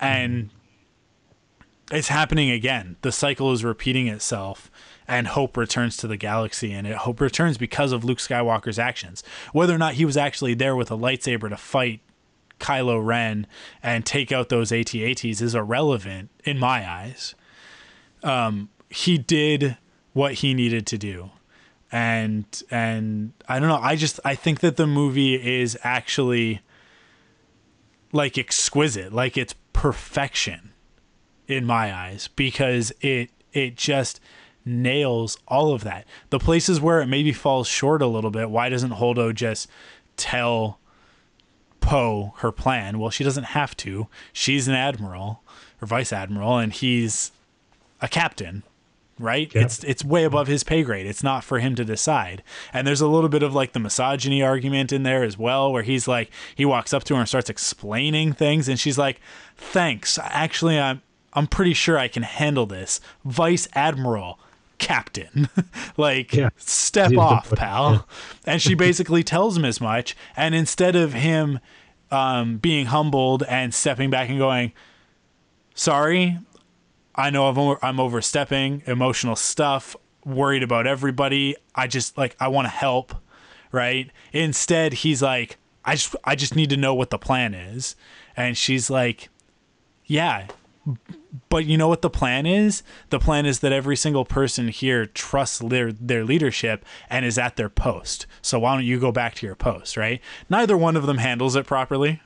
And mm-hmm. it's happening again. The cycle is repeating itself and hope returns to the galaxy and it hope returns because of Luke Skywalker's actions. Whether or not he was actually there with a lightsaber to fight Kylo Ren and take out those AT-ATs is irrelevant in my eyes. Um, he did what he needed to do. And and I don't know, I just I think that the movie is actually like exquisite, like it's perfection in my eyes because it it just nails all of that. The places where it maybe falls short a little bit, why doesn't Holdo just tell Poe her plan? Well, she doesn't have to. She's an admiral or vice admiral, and he's a captain. Right? Yeah. It's it's way above his pay grade. It's not for him to decide. And there's a little bit of like the misogyny argument in there as well, where he's like he walks up to her and starts explaining things, and she's like, "Thanks. Actually, I'm I'm pretty sure I can handle this. Vice Admiral, captain. (laughs) like, yeah. step off, pal. Yeah. and she basically tells him as much. And instead of him um, being humbled and stepping back and going, sorry, I know I'm, I'm overstepping emotional stuff, worried about everybody. I just, like, I want to help, right? Instead, he's like, I just I just need to know what the plan is. And she's like, yeah, but you know what the plan is? The plan is that every single person here trusts their their leadership and is at their post. So why don't you go back to your post, right? Neither one of them handles it properly,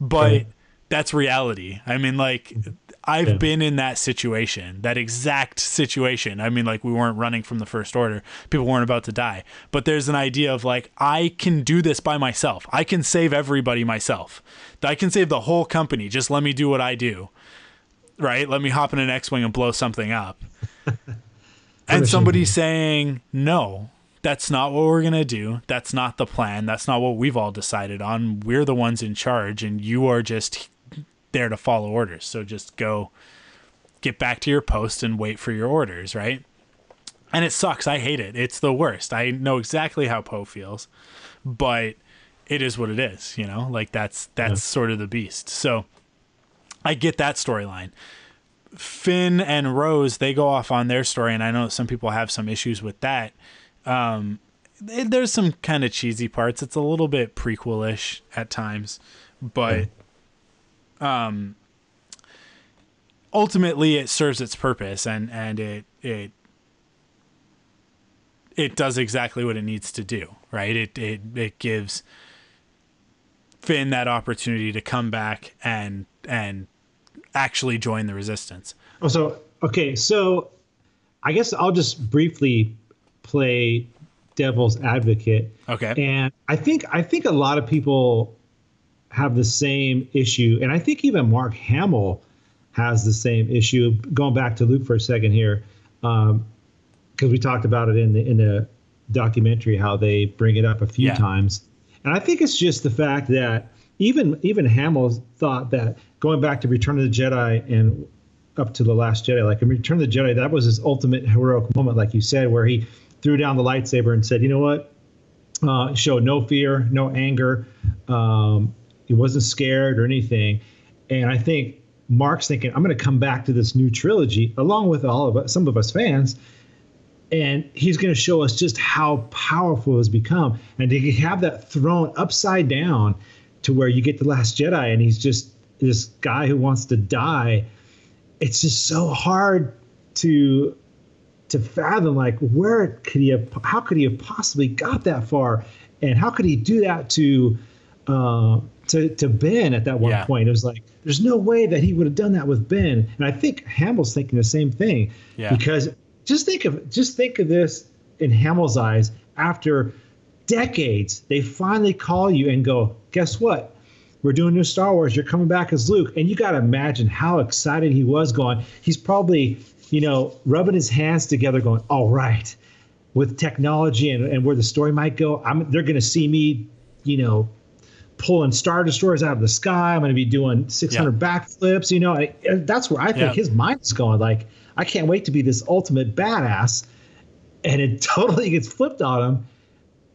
but right. that's reality. I mean, like I've yeah. been in that situation, that exact situation. I mean, like we weren't running from the first order. People weren't about to die. But there's an idea of like I can do this by myself. I can save everybody myself. I can save the whole company. Just let me do what I do right? Let me hop in an X-wing and blow something up. (laughs) and somebody's saying, "No, that's not what we're going to do. That's not the plan. That's not what we've all decided on. We're the ones in charge and you are just there to follow orders. So just go get back to your post and wait for your orders, right?" And it sucks. I hate it. It's the worst. I know exactly how Poe feels, but it is what it is, you know? Like that's that's yeah. sort of the beast. So I get that storyline. Finn and Rose, they go off on their story, and I know some people have some issues with that. Um, there's some kind of cheesy parts. It's a little bit prequelish at times, but um, ultimately it serves its purpose, and and it it it does exactly what it needs to do. Right? It it it gives Finn that opportunity to come back and and actually join the resistance. Oh, so okay, so I guess I'll just briefly play devil's advocate. Okay. And I think I think a lot of people have the same issue, and I think even Mark Hamill has the same issue. Going back to Luke for a second here, because um, we talked about it in the in the documentary how they bring it up a few yeah. times, and I think it's just the fact that even even Hamill thought that going back to Return of the Jedi and up to the Last Jedi, like in Return of the Jedi, that was his ultimate heroic moment, like you said, where he threw down the lightsaber and said, "You know what? Uh, showed no fear, no anger. Um, he wasn't scared or anything." And I think Mark's thinking, "I'm going to come back to this new trilogy, along with all of us, some of us fans." and he's going to show us just how powerful has become. And to have that thrown upside down to where you get the Last Jedi and he's just this guy who wants to die. It's just so hard to to fathom like where could he have how could he have possibly got that far and how could he do that to uh, to to Ben at that one yeah. point? It was like there's no way that he would have done that with Ben. And I think Hamill's thinking the same thing yeah. because just think of just think of this in Hamill's eyes after decades, they finally call you and go, guess what? We're doing new Star Wars. You're coming back as Luke. And you got to imagine how excited he was going. He's probably, you know, rubbing his hands together, going, all right, with technology and, and where the story might go, I'm, they're going to see me, you know, pulling Star Destroyers out of the sky. I'm going to be doing 600 yeah. backflips. You know, I, that's where I think yeah. his mind is going. Like, I can't wait to be this ultimate badass. And it (laughs) totally gets flipped on him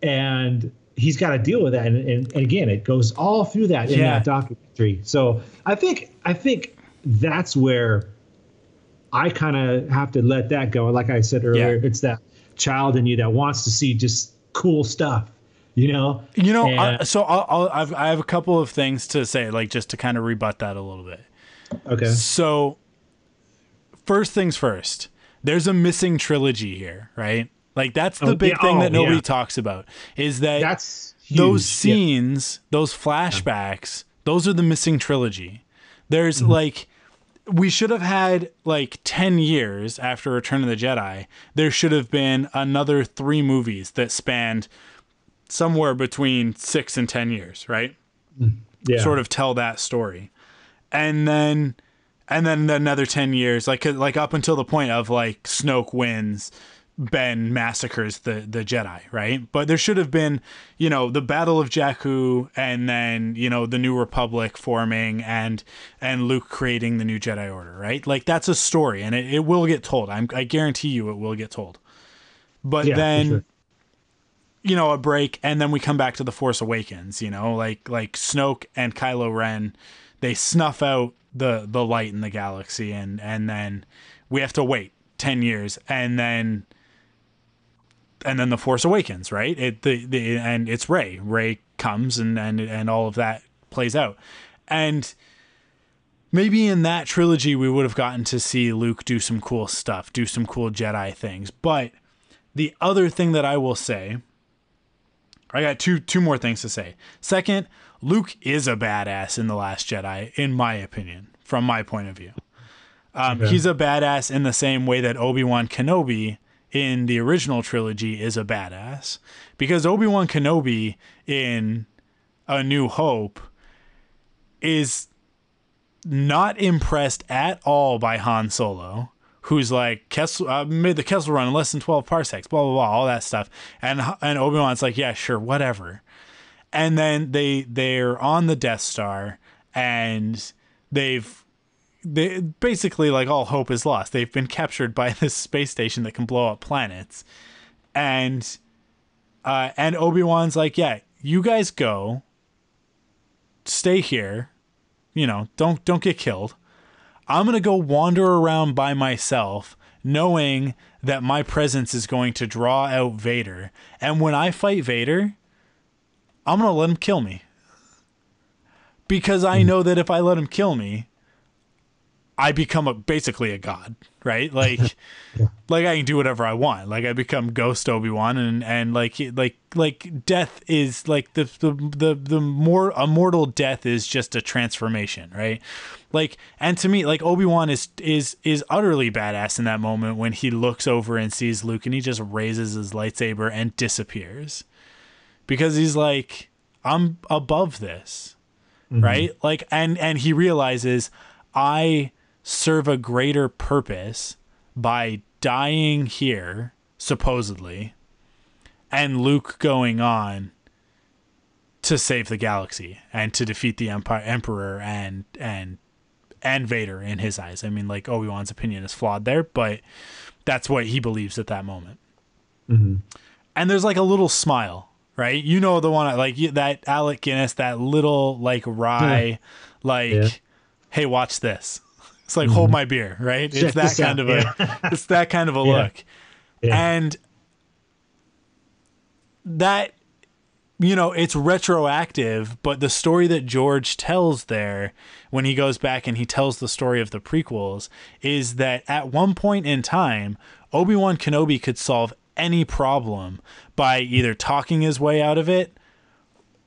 and he's got to deal with that. And, and, and, again, it goes all through that in yeah. that documentary. So I think I think that's where I kind of have to let that go. Like I said earlier, yeah. it's that child in you that wants to see just cool stuff. You know. You know. And, I, so I'll, I'll I've, I have a couple of things to say, like just to kind of rebut that a little bit. Okay. So first things first. There's a missing trilogy here, right? Like that's the oh, big yeah, thing that oh, nobody yeah. talks about is that that's huge. those scenes, yeah. those flashbacks, those are the missing trilogy. There's mm-hmm. like we should have had like 10 years after Return of the Jedi. There should have been another 3 movies that spanned somewhere between 6 and 10 years, right? Mm, yeah. Sort of tell that story. And then and then another 10 years like like up until the point of like Snoke wins Ben massacres the the Jedi, right? But there should have been, you know, the Battle of Jakku, and then you know the New Republic forming, and and Luke creating the new Jedi Order, right? Like that's a story, and it, it will get told. I'm, I guarantee you, it will get told. But yeah, then, sure. you know, a break, and then we come back to the Force Awakens. You know, like like Snoke and Kylo Ren, they snuff out the the light in the galaxy, and and then we have to wait ten years, and then and then the Force Awakens, right? It the, the and it's Rey. Rey comes and and and all of that plays out, and maybe in that trilogy we would have gotten to see Luke do some cool stuff, do some cool Jedi things. But the other thing that I will say, I got two two more things to say. Second, Luke is a badass in the Last Jedi, in my opinion, from my point of view. Um, Okay. He's a badass in the same way that Obi Wan Kenobi in the original trilogy is a badass, because Obi Wan Kenobi in A New Hope is not impressed at all by Han Solo, who's like Kessel uh, made the Kessel Run in less than twelve parsecs, blah blah blah, all that stuff, and and Obi Wan's like, yeah, sure, whatever. And then they they're on the Death Star, and they've they basically like all hope is lost. They've been captured by (laughs) this space station that can blow up planets, and uh, and Obi Wan's like, yeah, you guys go, stay here, you know, don't don't get killed. I'm gonna go wander around by myself, knowing that my presence is going to draw out Vader, and when I fight Vader, I'm gonna let him kill me. Because I know that if I let him kill me, I become a basically a god, right? Like, (laughs) like I can do whatever I want. Like I become Ghost Obi Wan, and and like like like death is like the the the the more a mortal death is just a transformation, right? Like, and to me, like Obi Wan is is is utterly badass in that moment when he looks over and sees Luke, and he just raises his lightsaber and disappears, because he's like, I'm above this mm-hmm. right like and and he realizes i serve a greater purpose by dying here supposedly and luke going on to save the galaxy and to defeat the empire emperor and and and vader in his eyes i mean like obi-wan's opinion is flawed there but that's what he believes at that moment mm-hmm. and there's like a little smile, right? You know the one like that Alec Guinness, that little like wry, like, Yeah. hey, watch this. It's like hold mm-hmm. my beer, right? Check it's that kind out. of a, (laughs) it's that kind of a Yeah. look, Yeah. and that you know it's retroactive but the story that george tells there when he goes back and he tells the story of the prequels is that at one point in time obi-wan kenobi could solve any problem by either talking his way out of it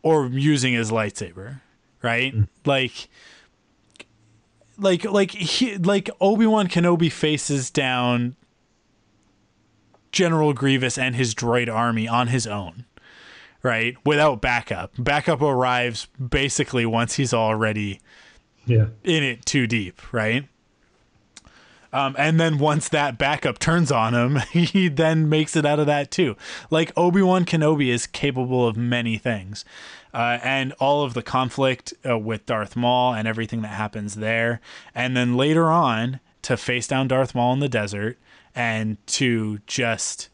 or using his lightsaber right mm. like like like he like obi-wan kenobi faces down general grievous and his droid army on his own right without backup backup arrives basically once he's already yeah. in it too deep, right? Um, and then once that backup turns on him, (laughs) he then makes it out of that too. Like Obi Wan Kenobi is capable of many things, uh, and all of the conflict uh, with Darth Maul and everything that happens there, and then later on to face down Darth Maul in the desert and to just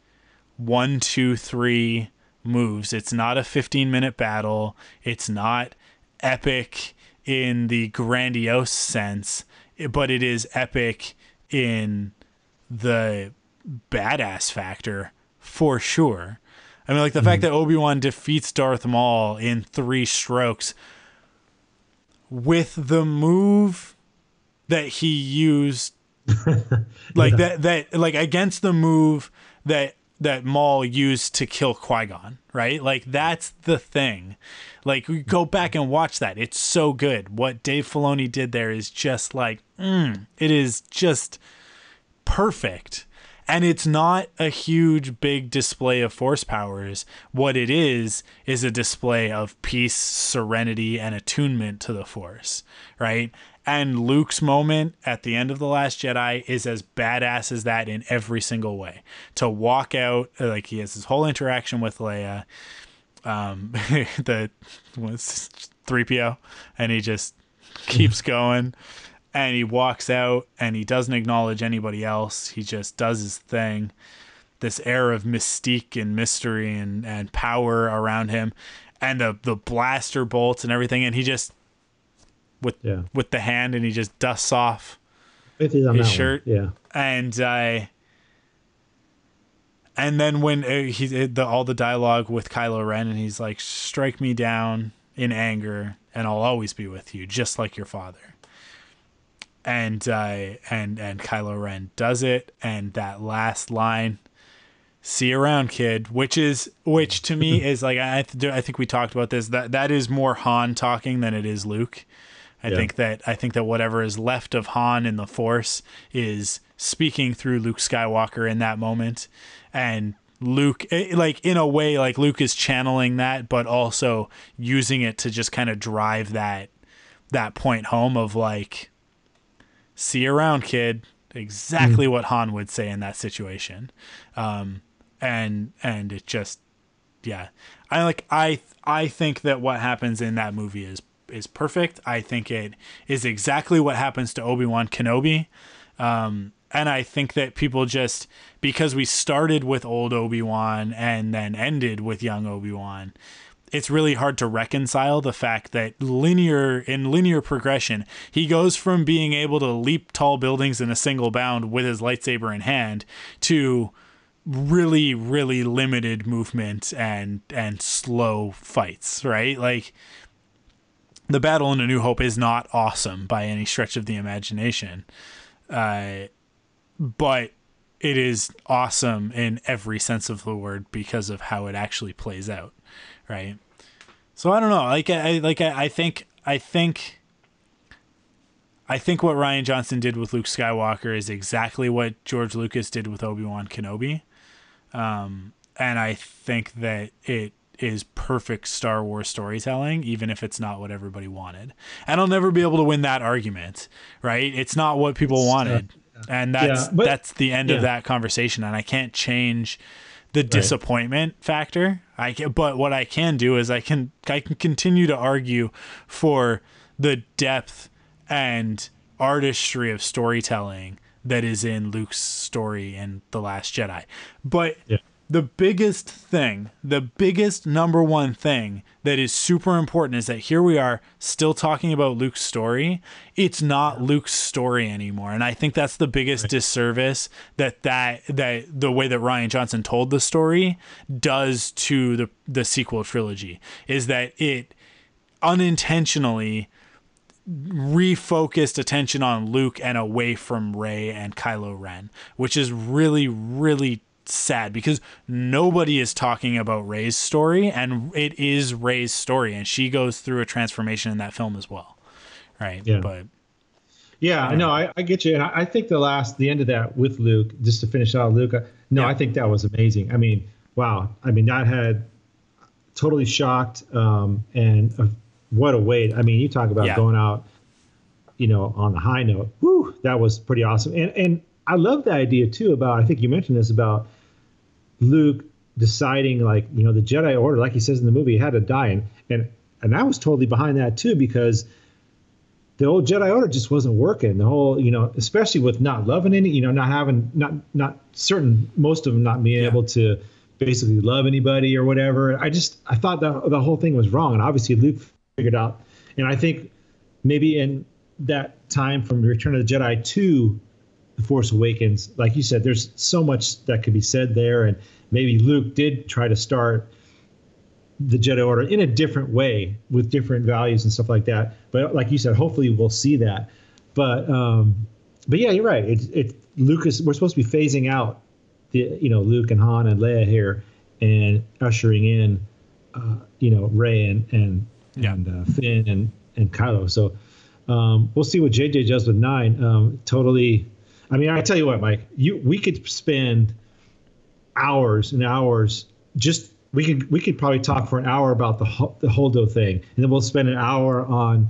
one, two, three moves. It's not a 15 minute battle. It's not epic in the grandiose sense, but it is epic in the badass factor for sure. I mean, like the fact that Obi Wan defeats Darth Maul in three strokes with the move that he used (laughs) like that that like against the move that that Maul used to kill Qui Gon, right? Like that's the thing. Like we go back and watch that; it's so good. What Dave Filoni did there is just like, mm, it is just perfect. And it's not a huge, big display of force powers. What it is, is a display of peace, serenity, and attunement to the force, right? And Luke's moment at the end of The Last Jedi is as badass as that in every single way. To walk out, like he has his whole interaction with Leia, um, (laughs) the what's 3PO, and he just keeps (laughs) going and he walks out and he doesn't acknowledge anybody else. He just does his thing. This air of mystique and mystery and, and power around him, and the the blaster bolts and everything, and he just with Yeah. with the hand and he just dusts off his that one. shirt. Yeah. and I and then when uh, he the all the dialogue with Kylo Ren, and he's like, "Strike me down in anger, and I'll always be with you, just like your father." And uh, and and Kylo Ren does it, and that last line, "See you around, kid," which is which to me (laughs) is like I th- I think we talked about this that that is more Han talking than it is Luke. I yeah. think that I think that whatever is left of Han in the Force is speaking through Luke Skywalker in that moment, and Luke eh, like in a way like Luke is channeling that but also using it to just kind of drive that that point home of like see you around kid. Exactly mm. what Han would say in that situation. Um and and it just yeah. I like I I think that what happens in that movie is is perfect. I think it is exactly what happens to Obi-Wan Kenobi. Um and I think that people just because we started with old Obi-Wan and then ended with young Obi-Wan, it's really hard to reconcile the fact that linear in linear progression, he goes from being able to leap tall buildings in a single bound with his lightsaber in hand to really really limited movement and and slow fights, right? Like the battle in A New Hope is not awesome by any stretch of the imagination. Uh, but it is awesome in every sense of the word because of how it actually plays out, right? So I don't know. Like I like I, I think I think I think what Rian Johnson did with Luke Skywalker is exactly what George Lucas did with Obi Wan Kenobi, um, and I think that it is perfect Star Wars storytelling, even if it's not what everybody wanted. And I'll never be able to win that argument, right? It's not what people wanted and that's yeah, but, that's the end yeah. of that conversation and i can't change the right. disappointment factor. I can, but what i can do is i can i can continue to argue for the depth and artistry of storytelling that is in luke's story in the last jedi. But yeah the biggest thing, the biggest number one thing that is super important is that here we are still talking about Luke's story. It's not Luke's story anymore. And I think that's the biggest disservice that that that the way that Rian Johnson told the story does to the the sequel trilogy is that it unintentionally refocused attention on Luke and away from Rey and Kylo Ren, which is really really sad because nobody is talking about Rey's story and it is Rey's story and she goes through a transformation in that film as well. Right. Yeah. But yeah, I know. I, I, get you. And I, I, think the last, the end of that with Luke, just to finish out Luke, no, yeah. I think that was amazing. I mean, wow. I mean, that had totally shocked. Um, and uh, what a weight. I mean, you talk about yeah. going out, you know, on the high note. Whoo, that was pretty awesome. And, and I love the idea too about, I think you mentioned this about Luke deciding like you know the Jedi Order, like he says in the movie, had to die, and and and I was totally behind that too because the old Jedi Order just wasn't working. The whole you know, especially with not loving any, you know, not having not not certain most of them not being yeah. able to basically love anybody or whatever. I just I thought that the whole thing was wrong, and obviously Luke figured out, and I think maybe in that time from Return of the Jedi to the Force Awakens, like you said, there's so much that could be said there, and maybe Luke did try to start the Jedi Order in a different way with different values and stuff like that. But like you said, hopefully we'll see that. But um, but yeah, you're right. It's it Lucas. We're supposed to be phasing out the you know Luke and Han and Leia here, and ushering in uh, you know Rey and and yeah. and uh, Finn and and Kylo. So um, we'll see what JJ does with nine. Um, totally I mean, I tell you what, Mike, you we could spend hours and hours just we could we could probably talk for an hour about the the Holdo thing, and then we'll spend an hour on,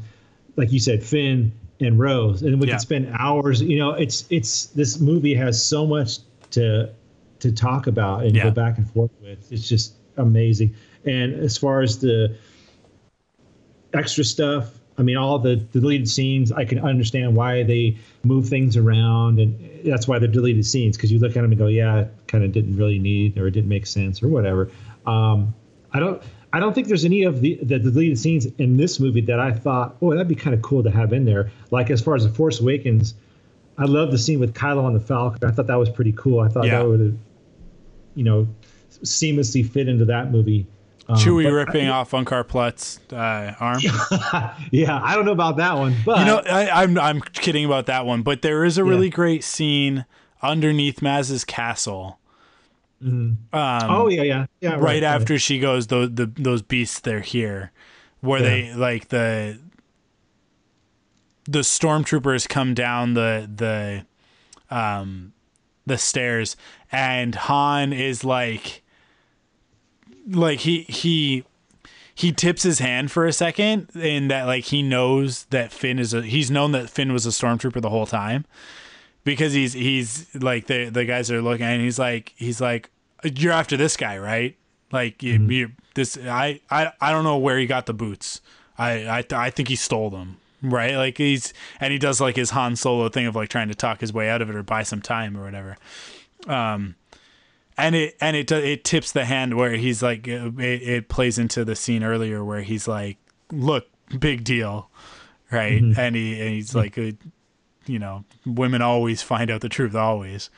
like you said, Finn and Rose, and we yeah. could spend hours. You know, it's it's this movie has so much to to talk about and yeah. go back and forth with. It's just amazing. And as far as the extra stuff, I mean, all the, deleted scenes, I can understand why they move things around, and that's why they're deleted scenes because you look at them and go, yeah, it kind of didn't really need or it didn't make sense or whatever. Um, I don't. I don't think there's any of the, the deleted scenes in this movie that I thought, oh, that'd be kind of cool to have in there. Like as far as the Force Awakens, I love the scene with Kylo on the Falcon. I thought that was pretty cool. I thought yeah. that would have you know seamlessly fit into that movie. Um, Chewie ripping I, off Unkar Plutt's uh, arm. (laughs) yeah, I don't know about that one, but you know, I, am I'm, I'm kidding about that one. But there is a really yeah. great scene underneath Maz's castle. Mm-hmm. Um, oh yeah, yeah, yeah. Right, right after right. she goes, those the those beasts they're here, where yeah. they like the the stormtroopers come down the the um the stairs and Han is like like he he he tips his hand for a second in that like he knows that Finn is a he's known that Finn was a stormtrooper the whole time because he's he's like the the guys are looking and he's like he's like you're after this guy right? Like you, mm-hmm. you this I, I I don't know where he got the boots. I I I think he stole them right? Like he's and he does like his Han Solo thing of like trying to talk his way out of it or buy some time or whatever. Um and it and it it tips the hand where he's like uh, it, it plays into the scene earlier where he's like look big deal right mm-hmm. and he and he's like uh, you know women always find out the truth always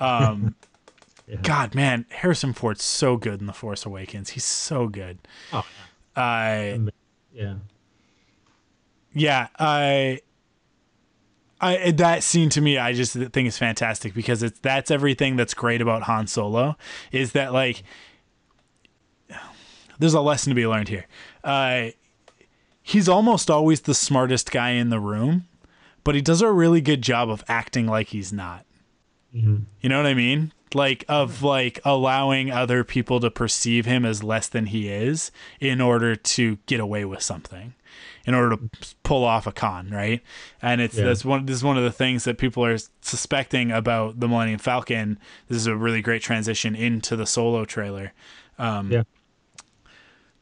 um (laughs) yeah. god man harrison ford's so good in the force awakens he's so good oh yeah. uh, yeah yeah i I, that scene to me, I just think is fantastic because it's that's everything that's great about Han Solo is that like there's a lesson to be learned here. Uh, he's almost always the smartest guy in the room, but he does a really good job of acting like he's not. Mm-hmm. You know what I mean? Like of like allowing other people to perceive him as less than he is in order to get away with something in order to pull off a con, right? And it's yeah. that's one this is one of the things that people are suspecting about the Millennium Falcon. This is a really great transition into the solo trailer. Um, yeah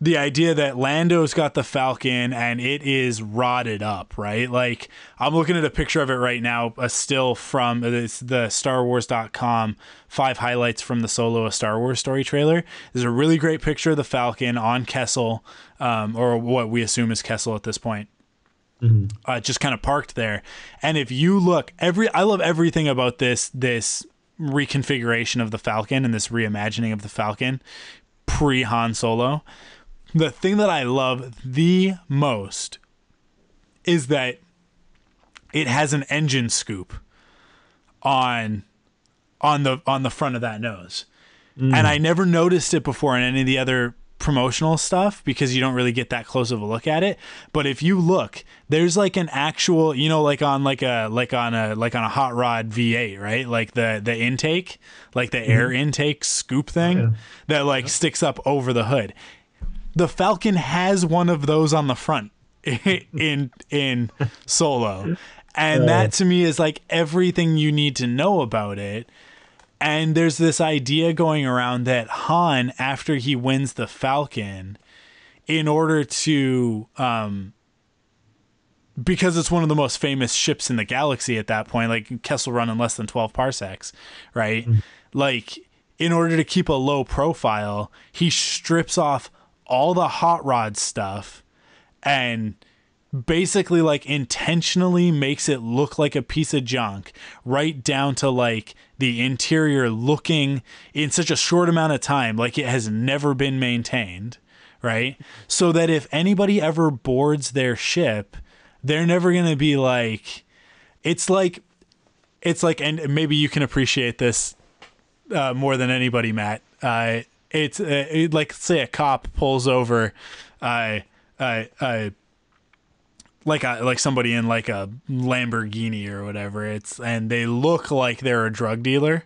the idea that Lando's got the Falcon and it is rotted up, right? Like I'm looking at a picture of it right now, a still from it's the StarWars.com five highlights from the Solo a Star Wars story trailer. There's a really great picture of the Falcon on Kessel, um, or what we assume is Kessel at this point. Mm-hmm. Uh, just kind of parked there, and if you look, every I love everything about this this reconfiguration of the Falcon and this reimagining of the Falcon pre Han Solo the thing that I love the most is that it has an engine scoop on on the on the front of that nose. Mm. And I never noticed it before in any of the other promotional stuff because you don't really get that close of a look at it but if you look there's like an actual you know like on like a like on a like on a hot rod v8 right like the the intake like the mm-hmm. air intake scoop thing yeah. that like sticks up over the hood the Falcon has one of those on the front (laughs) in in Solo. And that to me is like everything you need to know about it. And there's this idea going around that Han, after he wins the Falcon, in order to um, because it's one of the most famous ships in the galaxy at that point, like Kessel Run in less than 12 parsecs, right? Mm-hmm. Like, in order to keep a low profile, he strips off all the hot rod stuff and basically like intentionally makes it look like a piece of junk right down to like the interior looking in such a short amount of time like it has never been maintained right? So that if anybody ever boards their ship they're never going to be like it's like it's like and maybe you can appreciate this uh, more than anybody matt. Uh, it's uh, it, like say a cop pulls over uh, uh, uh, like a, like somebody in like a Lamborghini or whatever. It's and they look like they're a drug dealer.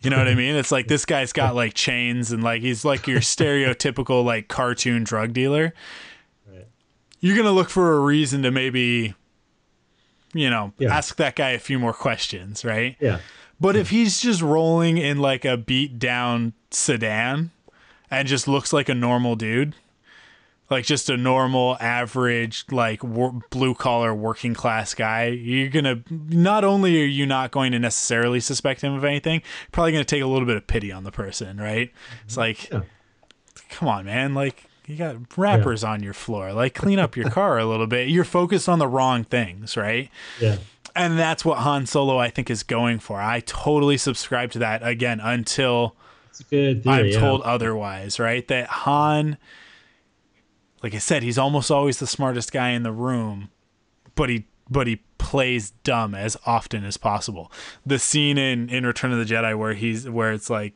You know what I (laughs) mean? It's like this guy's got like chains and like he's like your stereotypical (laughs) like cartoon drug dealer. Right. You're gonna look for a reason to maybe, you know, yeah. ask that guy a few more questions, right? Yeah. But if he's just rolling in like a beat down sedan and just looks like a normal dude, like just a normal average like wor- blue collar working class guy. You're gonna not only are you not going to necessarily suspect him of anything probably gonna take a little bit of pity on the person right? It's mm-hmm. like yeah. come on man. Like you got wrappers yeah. on your floor. Like clean up your car a little bit. You're focused on the wrong things right? Yeah. And that's what Han Solo I think is going for. I totally subscribe to that again until good theory, I'm yeah. told otherwise, right? That Han, like I said, he's almost always the smartest guy in the room, but he but he plays dumb as often as possible. The scene in in Return of the Jedi where he's where it's like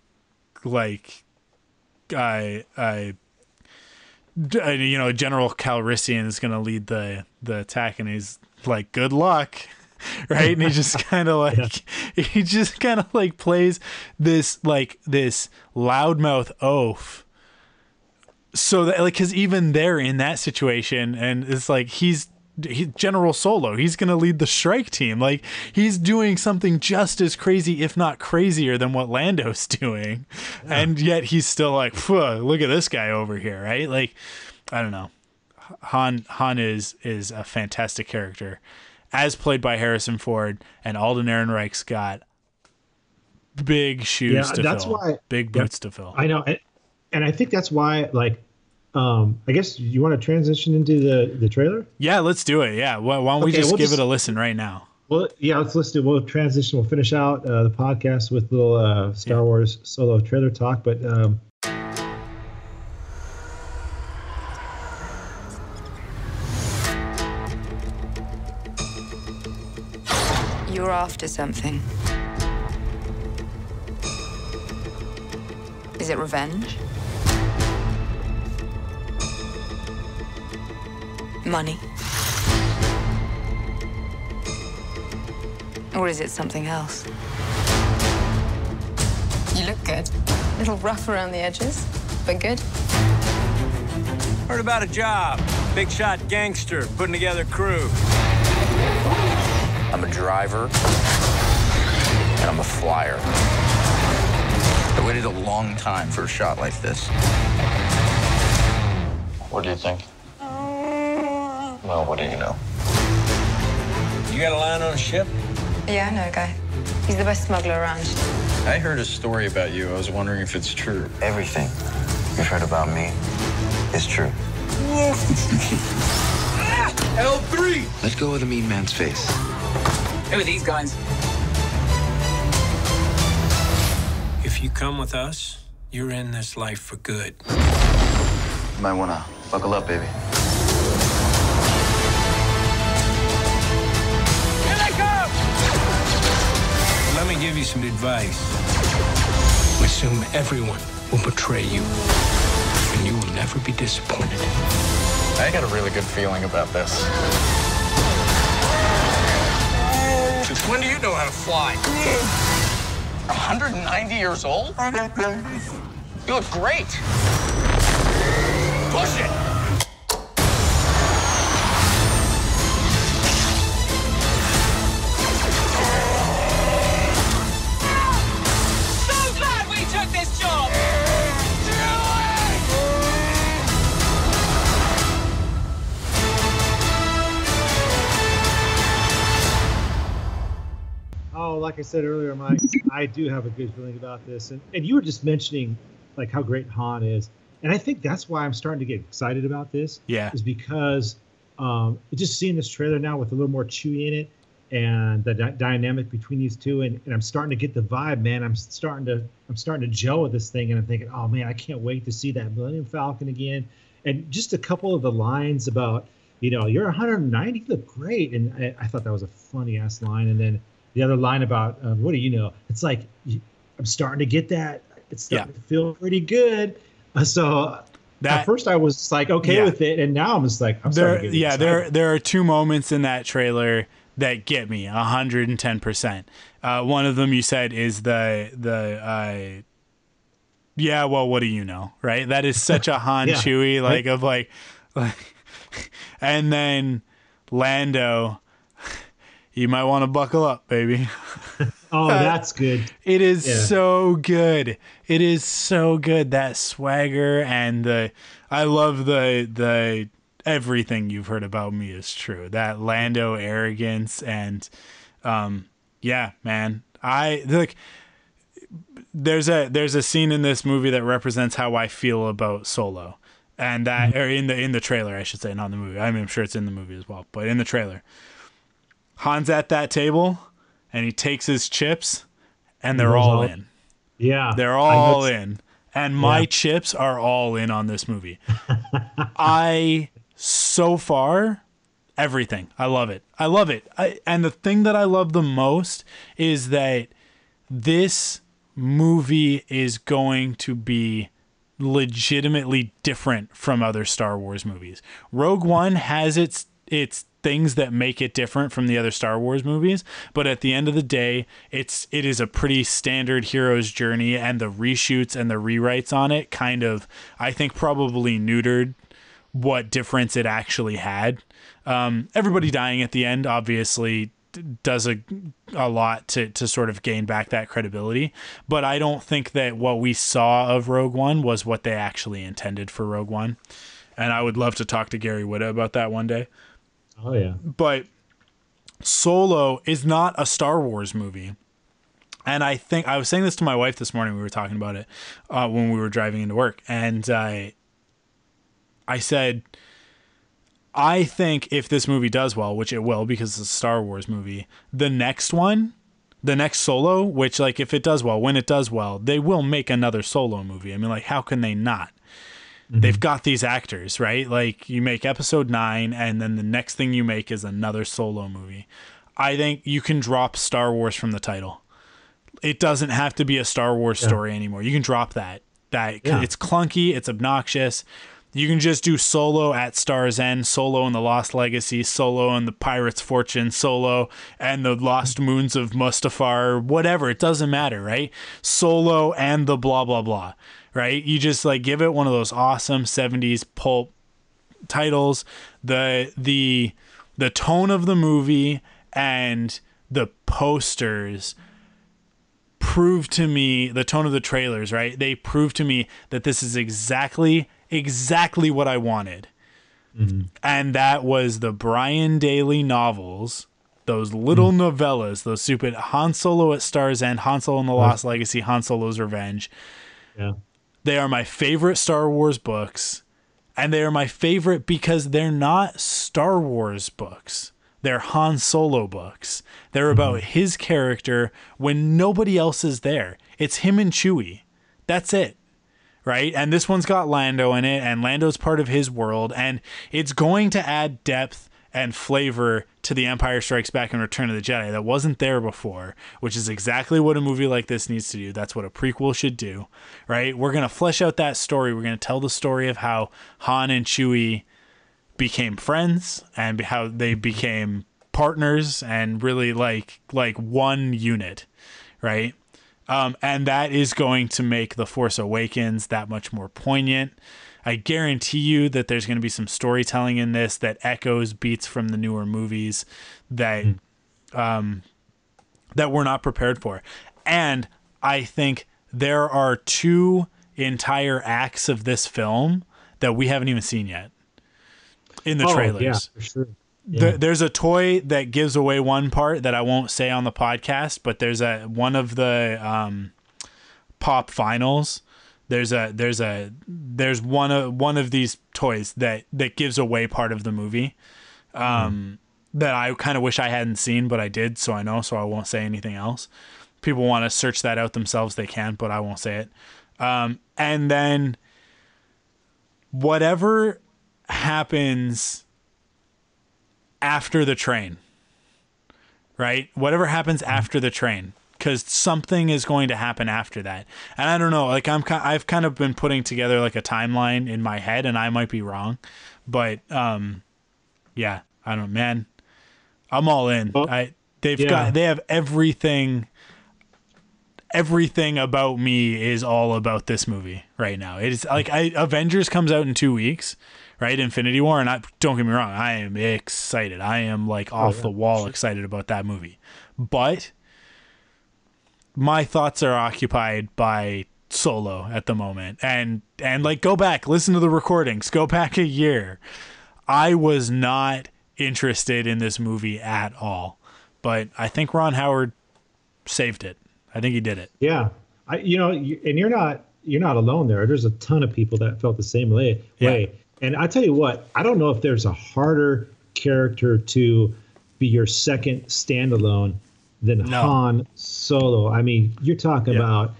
like I I uh, you know General Calrissian is going to lead the the attack and he's like good luck (laughs) right? And he just (laughs) kind of like he just kind of like plays this like this loudmouth oaf so that like because even they're in that situation and it's like he's he, general solo he's gonna lead the strike team. Like he's doing something just as crazy if not crazier than what lando's (laughs) doing. And yet he's still like look at this guy over here right? Like i don't know. Han han is is a fantastic character as played by harrison ford and alden ehrenreich's got big shoes Yeah, to that's fill why- big yeah. boots to fill I know, and, I think that's why. Like, um, I guess you want to transition into the the trailer. Yeah, let's do it. Yeah. Why, why don't we just we'll give just- it a listen right now? Well, yeah, let's listen. We'll transition. We'll finish out uh, the podcast with little uh, Star Wars solo trailer talk. But um, after something. Is it revenge? Money? Or is it something else? You look good. A little rough around the edges, but good. Heard about a job. Big shot gangster putting together crew. I'm a driver, and I'm a flyer. I waited a long time for a shot like this. What do you think? Well, what do you know? You got a line on a ship? Yeah, I know a guy. He's the best smuggler around. I heard a story about you. I was wondering if it's true. Everything you've heard about me is true. L3! (laughs) Let's go of the mean man's face. Who are these guys? If you come with us, you're in this life for good. You might wanna buckle up, baby. Here they come! Let me give you some advice. Assume everyone will betray you, and you will never be disappointed. I got a really good feeling about this. When do you know how to fly? 190 years old? You look great. Push it! Like I said earlier, Mike, I do have a good feeling about this. And and you were just mentioning like how great Han is, and I think that's why I'm starting to get excited about this. Yeah. is because um, just seeing this trailer now with a little more Chewie in it and the dy- dynamic between these two and, and i'm starting to get the vibe man i'm starting to i'm starting to gel with this thing and i'm thinking oh man i can't wait to see that millennium falcon again and just a couple of the lines about you know you're 190 you look great and i, I thought that was a funny ass line and then the other line about um, what do you know it's like i'm starting to get that it's starting Yeah. to feel pretty good (laughs) so That- at first i was like okay Yeah. with it and now i'm just like i'm there starting to get yeah excited. there there are two moments in that trailer that get me 110% uh, one of them you said is the the uh, yeah well what do you know right that is such a (laughs) han Yeah. Chewie like of like like (laughs) and then lando you might want to buckle up baby (laughs) oh that's good It is Yeah. so good. It is so good. That swagger and the I love the the everything you've heard about me is true. That Lando arrogance and um yeah, man. I like there's a there's a scene in this movie that represents how I feel about Solo. And that or in the in the trailer, I should say, not in the movie. I mean, I'm sure it's in the movie as well, but in the trailer. Han's at that table and he takes his chips and they're all out. in. Yeah, they're all in, and my yeah. chips are all in on this movie. (laughs) I so far everything. I love it. I love it. I, and the thing that I love the most is that this movie is going to be legitimately different from other Star Wars movies. Rogue One has its its things that make it different from the other Star Wars movies, but at the end of the day, it's it is a pretty standard hero's journey and the reshoots and the rewrites on it kind of I think probably neutered what difference it actually had. Um, everybody dying at the end obviously does a a lot to to sort of gain back that credibility. But I don't think that what we saw of Rogue One was what they actually intended for Rogue One. And I would love to talk to Gary Whitta about that one day. Oh yeah. But Solo is not a Star Wars movie. And I think I was saying this to my wife this morning. We were talking about it uh, when we were driving into work, and I, I said, I think if this movie does well, which it will because it's a Star Wars movie, the next one, the next solo, which like if it does well, when it does well, they will make another solo movie. I mean, like how can they not? Mm-hmm. They've got these actors, right? Like you make episode 9 and then the next thing you make is another solo movie. I think you can drop Star Wars from the title. It doesn't have to be a Star Wars yeah. story anymore. You can drop that. That yeah. it's clunky, it's obnoxious you can just do solo at Star's End, solo in the Lost Legacy, solo in the Pirate's Fortune, solo and the Lost Moons of Mustafar, whatever. It doesn't matter, right? Solo and the blah blah blah, right? You just like give it one of those awesome 70s pulp titles. The the the tone of the movie and the posters prove to me the tone of the trailers, right? They prove to me that this is exactly exactly what I wanted. Mm-hmm. And that was the Brian Daley novels, those little mm-hmm. novellas, those stupid Han Solo at Star's End, Han Solo and the Lost Legacy, Han Solo's Revenge. Yeah. They are my favorite Star Wars books. And they are my favorite because they're not Star Wars books. They're Han Solo books. They're mm-hmm. about his character when nobody else is there. It's him and Chewie. That's it right? And this one's got Lando in it, and Lando's part of his world, and it's going to add depth and flavor to the Empire Strikes Back and Return of the Jedi that wasn't there before, which is exactly what a movie like this needs to do. That's what a prequel should do, right? We're going to flesh out that story. We're going to tell the story of how Han and Chewie became friends and how they became partners and really like like one unit, right? Um, and that is going to make The Force Awakens that much more poignant. I guarantee you that there's going to be some storytelling in this that echoes beats from the newer movies that mm. um, that we're not prepared for. And I think there are two entire acts of this film that we haven't even seen yet in the oh, trailers. Yeah, for sure. Yeah. there's a toy that gives away one part that I won't say on the podcast, but there's a one of the um, pop finals. There's a there's a there's one of one of these toys that that gives away part of the movie. Um, mm. that I kind of wish I hadn't seen, but I did, so I know, so I won't say anything else. People want to search that out themselves, they can, but I won't say it. Um, and then whatever happens after the train, right? Whatever happens after the train, because something is going to happen after that. And I don't know, like I'm, I've kind of been putting together like a timeline in my head, and I might be wrong, but um, yeah, I don't, know, man, I'm all in. Well, I they've yeah. got they have everything. Everything about me is all about this movie right now. It is like I, Avengers comes out in two weeks right? Infinity War, and I don't get me wrong, I am excited. I am like off oh, yeah, the wall excited about that movie. But my thoughts are occupied by Solo at the moment. And and like go back, listen to the recordings, go back a year. I was not interested in this movie at all. But I think Ron Howard saved it. I think he did it. Yeah. I you know, and you're not you're not alone there. There's a ton of people that felt the same way. Yeah. And I tell you what, I don't know if there's a harder character to be your second standalone than no. Han Solo. I mean, you're talking yeah. about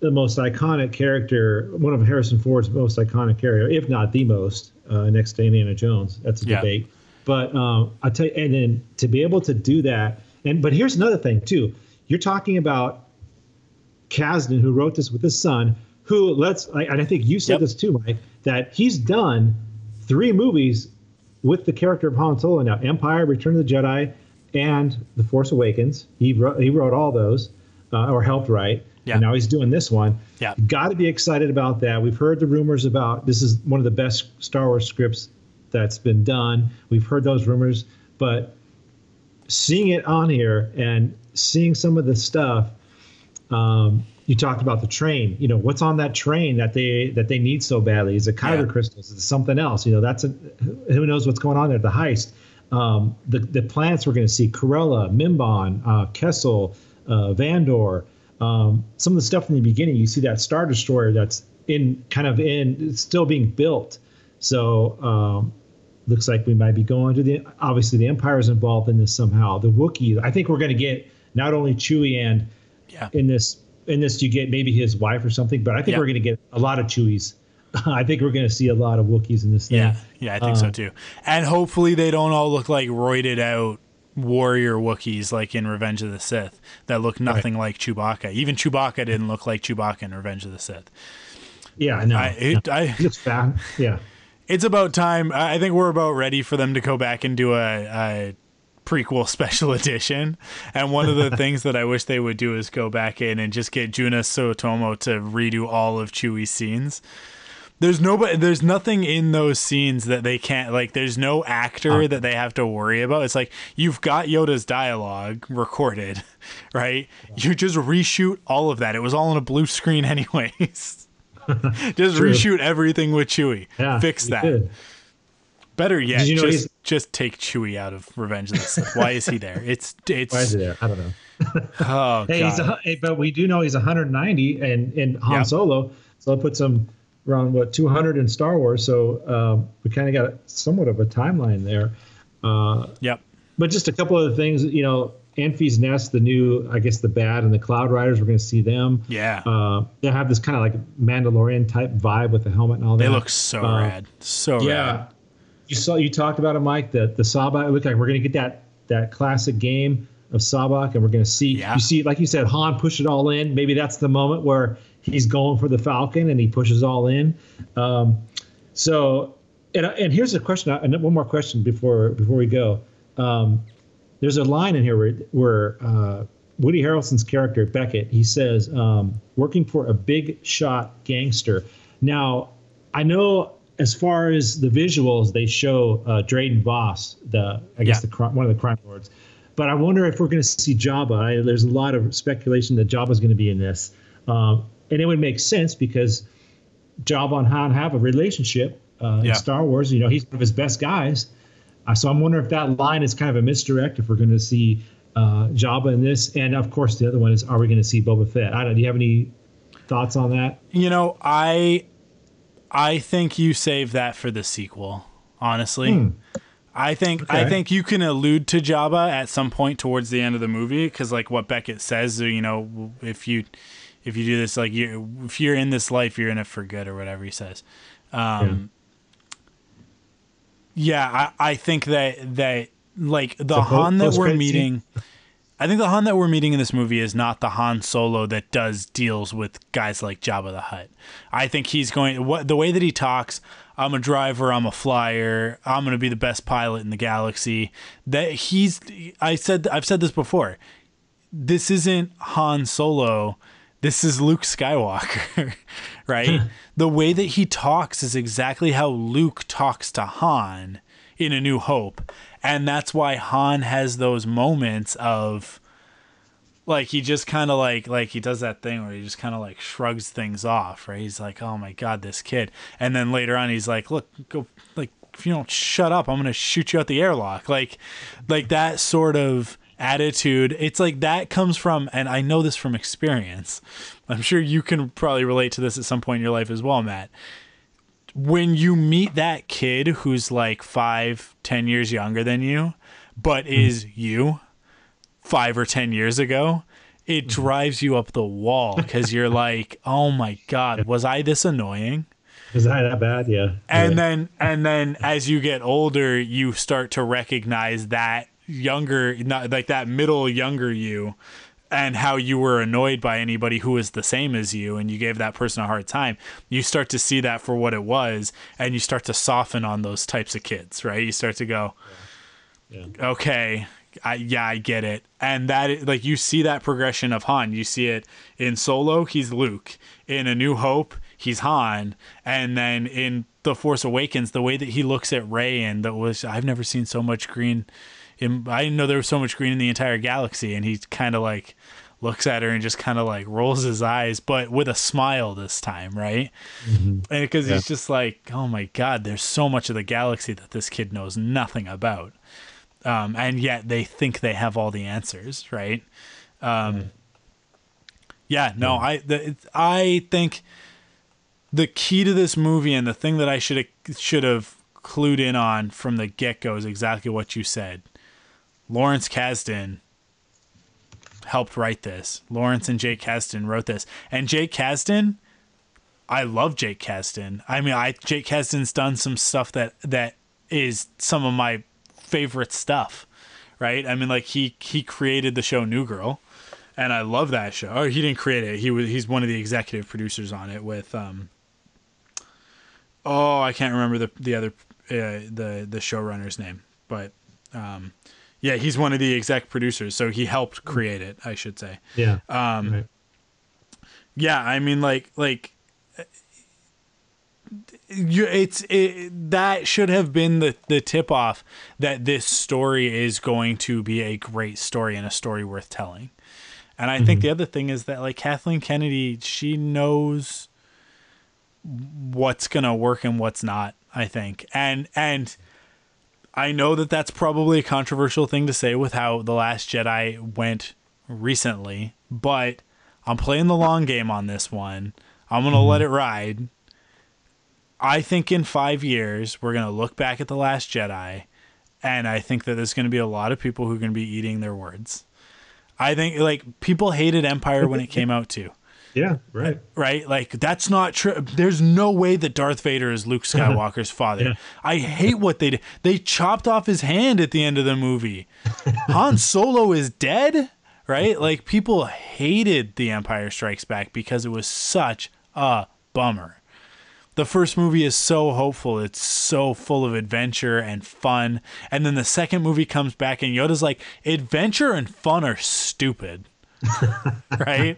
the most iconic character, one of Harrison Ford's most iconic character, if not the most, uh, next to Indiana Jones. That's a Yeah. debate. But um, I tell you, and then to be able to do that, and but here's another thing too. You're talking about Kasdan, who wrote this with his son, who let's, I- and I think you said Yep. this too, Mike, that he's done three movies with the character of Han Solo now: Empire, Return of the Jedi, and The Force Awakens. He wrote, he wrote all those, uh, or helped write. Yeah. And now he's doing this one. Yeah. Got to be excited about that. We've heard the rumors about this is one of the best Star Wars scripts that's been done. We've heard those rumors, but seeing it on here and seeing some of the stuff, um, you talked about the train. You know, what's on that train that they that they need so badly? Is it kyber Yeah. crystals? Is it something else? You know, that's a who knows what's going on there. At the heist. Um, the the planets we're going to see: Corellia, Mimban, uh, Kessel, uh, Vandor. Um, some of the stuff in the beginning, you see that star destroyer that's in kind of in still being built. So um, looks like we might be going to the obviously the Empire is involved in this somehow. The Wookiee, I think we're going to get not only Chewie and Yeah. in this in this you get maybe his wife or something, but I think Yeah. we're going to get a lot of Chewies. (laughs) I think we're going to see a lot of Wookiees in this thing. Yeah, yeah, I think so Um, too. And hopefully they don't all look like roided out warrior Wookiees like in Revenge of the Sith that look nothing like Chewbacca. Even Chewbacca didn't look like Chewbacca in Revenge of the Sith. Yeah, I know. I, it, I, he looks fat. Yeah. (laughs) it's about time. I I think we're about ready for them to go back and do a, a prequel (laughs) special edition. And one of the things that I wish they would do is go back in and just get Joonas Suotamo to redo all of Chewie's scenes. There's nobody. There's nothing in those scenes that they can't like. There's no actor uh-huh. that they have to worry about. It's like you've got Yoda's dialogue recorded, (laughs) right? You just reshoot all of that. It was all on a blue screen, (laughs) anyways. (laughs) just reshoot everything with Chewie. Yeah. Fix that. Better yet, you know just just take Chewie out of Revenge of the Sith. Why is he there? It's it's Why is he there? I don't know. oh Hey, he's a, but we do know he's 190 and in Han Yep. Solo, so that puts him around what 200 in Star Wars. So um, we kind of got somewhat of a timeline there. Uh, Yep. but just a couple of things, you know, Enfys Nest, the new, I guess the Bad and the Cloud Riders, we're going to see them. Yeah. Uh, they have this kind of like Mandalorian type vibe with the helmet and all that. they look so Uh, rad. So Yeah, rad. you saw you talked about it, Mike. The the Sabacc. It looked like we're gonna get that that classic game of Sabacc, and we're gonna see. Yeah. You see, like you said, Han push it all in. Maybe that's the moment where he's going for the Falcon and he pushes all in. Um, so, and and here's a question. And one more question before before we go. Um, there's a line in here where where uh, Woody Harrelson's character Beckett he says, um, "Working for a big shot gangster." Now, I know as far as the visuals, they show uh, Dryden Vos, the I guess Yeah. the one of the crime lords. But I wonder if we're going to see Jabba. I, there's a lot of speculation that Jabba's going to be in this, um, and it would make sense because Jabba and Han have a relationship uh, Yeah. in Star Wars. You know, he's one of his best guys. Uh, so I'm wondering if that line is kind of a misdirect. If we're going to see uh, Jabba in this, and of course the other one is, are we going to see Boba Fett? I don't. Do you have any thoughts on that? You know, I I think you save that for the sequel. Honestly, I think I think you can allude to Jabba at some point towards the end of the movie because, like what Beckett says, you know, if you if you do this, like you if you're in this life, you're in it for good or whatever he says. Um, yeah, I, I think that that like the po- Han that we're meeting. I think the Han that we're meeting in this movie is not the Han Solo that does deals with guys like Jabba the Hutt. I think he's going what the way that he talks. I'm a driver. I'm a flyer. I'm going to be the best pilot in the galaxy. That he's. I said. I've said this before. This isn't Han Solo. This is Luke Skywalker, (laughs) right? Hmm. the way that he talks is exactly how Luke talks to Han in A New Hope. And that's why Han has those moments of like he just kind of like like he does that thing where he just kind of like shrugs things off, right? He's like, "Oh my god, this kid." And then later on he's like, "Look, go like if you don't shut up, I'm going to shoot you out the airlock." Like like that sort of attitude. It's like that comes from and I know this from experience. I'm sure you can probably relate to this at some point in your life as well, Matt when you meet that kid who's like five, ten years younger than you, but mm-hmm. is you five or ten years ago, it mm-hmm. drives you up the wall because you're like, oh my god, was I this annoying? Is that that bad? Yeah. And yeah. then and then as you get older, you start to recognize that younger, not like that middle younger you, and how you were annoyed by anybody who was the same as you, and you gave that person a hard time. You start to see that for what it was, and you start to soften on those types of kids, right? You start to go, Yeah. okay, I, yeah, I get it. And that, like, you see that progression of Han. You see it in Solo, he's Luke. In A New Hope, he's Han. And then in The Force Awakens, the way that he looks at Rey and that was, I've never seen so much green. I didn't know there was so much green in the entire galaxy. And he kind of like looks at her and just kind of like rolls his eyes, but with a smile this time, right? And because he's just like, oh my God, there's so much of the galaxy that this kid knows nothing about um, and yet they think they have all the answers, right? Um, yeah, no, I the, I think the key to this movie and the thing that I should have should have clued in on from the get go is exactly what you said. Lawrence Kasdan helped write this. Lawrence and Jake Kasdan wrote this, and Jake Kasdan. I love Jake Kasdan. I mean, I Jake Kasdan's done some stuff that that is some of my favorite stuff, right? I mean, like he he created the show New Girl, and I love that show. Or he didn't create it. He was he's one of the executive producers on it with um. Oh, I can't remember the the other uh, the the showrunner's name, but um, yeah, he's one of the exec producers, so he helped create it. I should say. Yeah. Um, Right. yeah, I mean, like, like, you, it's it, that should have been the the tip off that this story is going to be a great story and a story worth telling. And I think the other thing is that like Kathleen Kennedy, she knows what's gonna work and what's not. I think, and and I know that that's probably a controversial thing to say with how the Last Jedi went recently, but I'm playing the long game on this one. I'm gonna let it ride. I think in five years we're gonna look back at the Last Jedi, and I think that there's gonna be a lot of people who are gonna be eating their words. I think like people hated Empire when it came out too Yeah. Right. right? Like that's not true. There's no way that Darth Vader is Luke (laughs) Skywalker's father. Yeah. I hate what they did. They chopped off his hand at the end of the movie. Han Solo is dead, right? Like people hated The Empire Strikes Back because it was such a bummer. The first movie is so hopeful. It's so full of adventure and fun. And then the second movie comes back and Yoda's like, adventure and fun are stupid. (laughs) right?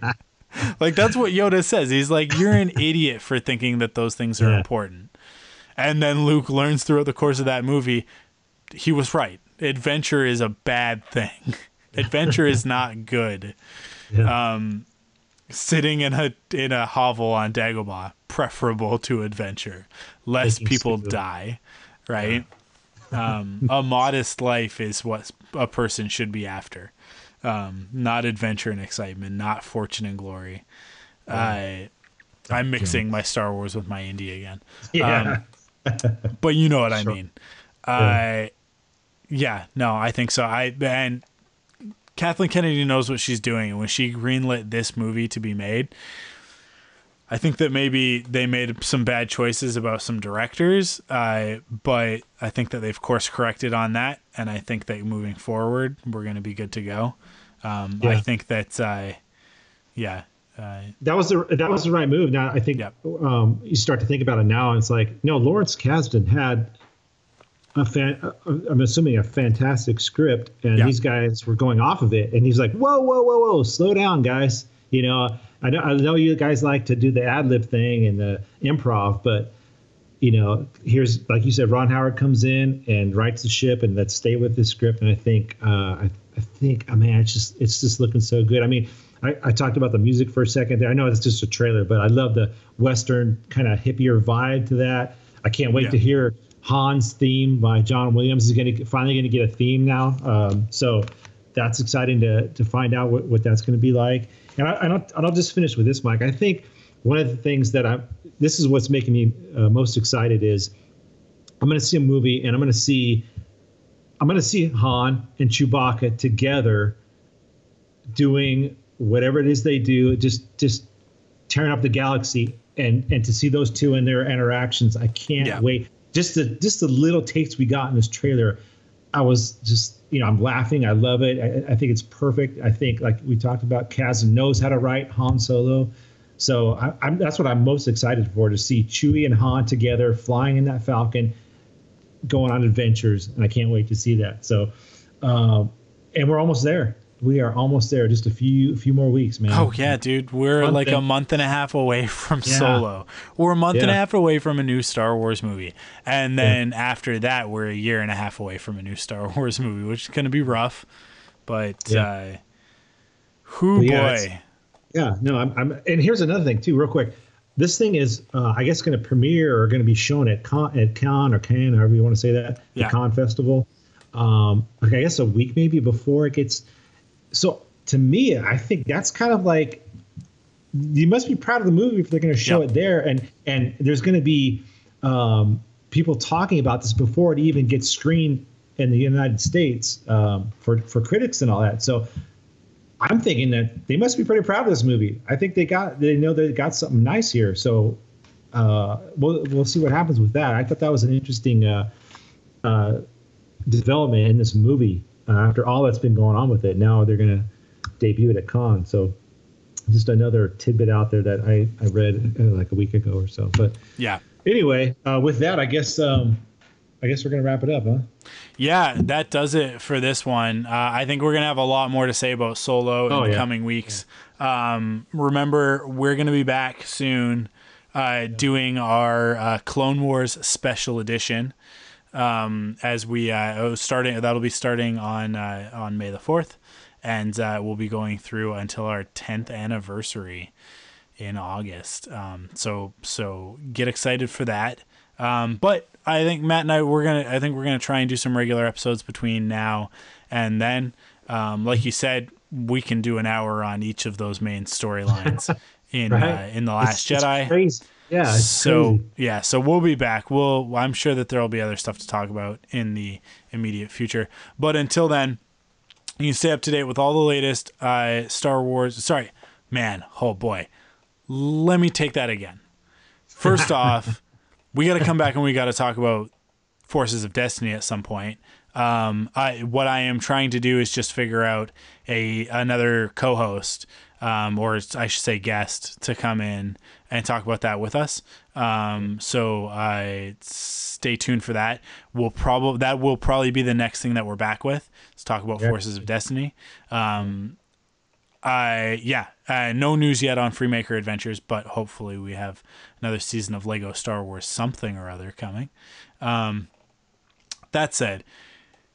(laughs) Like that's what Yoda says. He's like, "You're an (laughs) idiot for thinking that those things are Yeah. important." And then Luke learns throughout the course of that movie, he was right. Adventure is a bad thing. (laughs) Adventure is not good. Yeah. Um, sitting in a in a hovel on Dagobah preferable to adventure. Less Making people die, right? um, a modest life is what a person should be after. Um, not adventure and excitement, not fortune and glory. I I'm mixing my Star Wars with my Indy again. Yeah. (laughs) But you know what I Sure. mean. I yeah, no, I think so. I and Kathleen Kennedy knows what she's doing, and when she greenlit this movie to be made, I think that maybe they made some bad choices about some directors, uh, but I think that they've course corrected on that, and I think that moving forward, we're going to be good to go. Um, I think that, uh, yeah, uh, that was the that was the right move. Now I think Yep. um, you start to think about it now, and it's like no, Lawrence Kasdan had a fan. uh, I'm assuming a fantastic script, and Yeah. these guys were going off of it, and he's like, whoa, whoa, whoa, whoa, slow down, guys. You know, I know I know you guys like to do the ad lib thing and the improv, but you know, here's like you said, Ron Howard comes in and writes the ship, and let's stay with this script. And I think, uh, I, I think, I mean, it's just, it's just looking so good. I mean, I, I talked about the music for a second there. I know it's just a trailer, but I love the Western kind of hippier vibe to that. I can't wait Yeah. to hear Han's theme by John Williams. Is going to finally going to get a theme now. Um, so that's exciting to to find out what, what that's going to be like. And, I, and, I'll, and I'll just finish with this, Mike. I think one of the things that I'm this is what's making me uh, most excited is I'm going to see a movie and I'm going to see I'm going to see Han and Chewbacca together doing whatever it is they do, just just tearing up the galaxy, and and to see those two and their interactions, I can't Yeah. wait. Just the just the little takes we got in this trailer, I was just you know I'm laughing. I love it. I, I think it's perfect. I think like we talked about, Kaz knows how to write Han Solo. So I, I'm, that's what I'm most excited for to see Chewie and Han together flying in that Falcon, going on adventures, and I can't wait to see that. So, um, and we're almost there. We are almost there. Just a few few more weeks, man. Oh yeah, dude, we're Month like a month and a half away (laughs) from Yeah. Solo. We're a month and a half away from a new Star Wars movie, and then after that, we're a year and a half away from a new Star (laughs) Wars movie, which is going to be rough. But Yeah. uh, who yeah, boy, Yeah, no, I'm, I'm. And here's another thing too, real quick. This thing is, uh, I guess, going to premiere or going to be shown at Con, at Con or Can, however you want to say that, Yeah. the Con Festival. Um, like I guess a week maybe before it gets. So to me, I think that's kind of like you must be proud of the movie if they're going to show Yep. it there, and and there's going to be um, people talking about this before it even gets screened in the United States um, for for critics and all that. So I'm thinking that they must be pretty proud of this movie. I think they got they know they got something nice here. So uh, we'll we'll see what happens with that. I thought that was an interesting uh, uh, development in this movie. Uh, after all that's been going on with it, now they're gonna debut it at Con. So just another tidbit out there that I I read uh, like a week ago or so. But yeah, anyway, uh, with that, I guess um, I guess we're gonna wrap it up, huh? yeah, that does it for this one. Uh, I think we're gonna have a lot more to say about Solo in Oh, the yeah. coming weeks. Um, remember, we're gonna be back soon, uh, doing our uh, Clone Wars special edition. um, as we uh, oh, starting that'll be starting on uh, on May the fourth, and uh, we'll be going through until our tenth anniversary in August. Um, so so get excited for that. Um, but I think Matt and I we're gonna I think we're gonna try and do some regular episodes between now and then. Um, like you said, we can do an hour on each of those main storylines (laughs) in uh, in the Last It's- it's Jedi crazy. Yeah. It's so crazy. yeah, so we'll be back. We'll I'm sure that there will be other stuff to talk about in the immediate future. But until then, you can stay up to date with all the latest uh, Star Wars. Sorry, man. Oh boy, let me take that again. First (laughs) off, we got to come back and we got to talk about Forces of Destiny at some point. Um, I what I am trying to do is just figure out a another co-host, um, or I should say guest, to come in and talk about that with us. Um, so I stay tuned for that. We'll probably that will probably be the next thing that we're back with. Let's talk about Yeah. Forces of Destiny. Um, I yeah, uh, no news yet on Freemaker Adventures, but hopefully we have another season of Lego Star Wars something or other coming. Um, that said,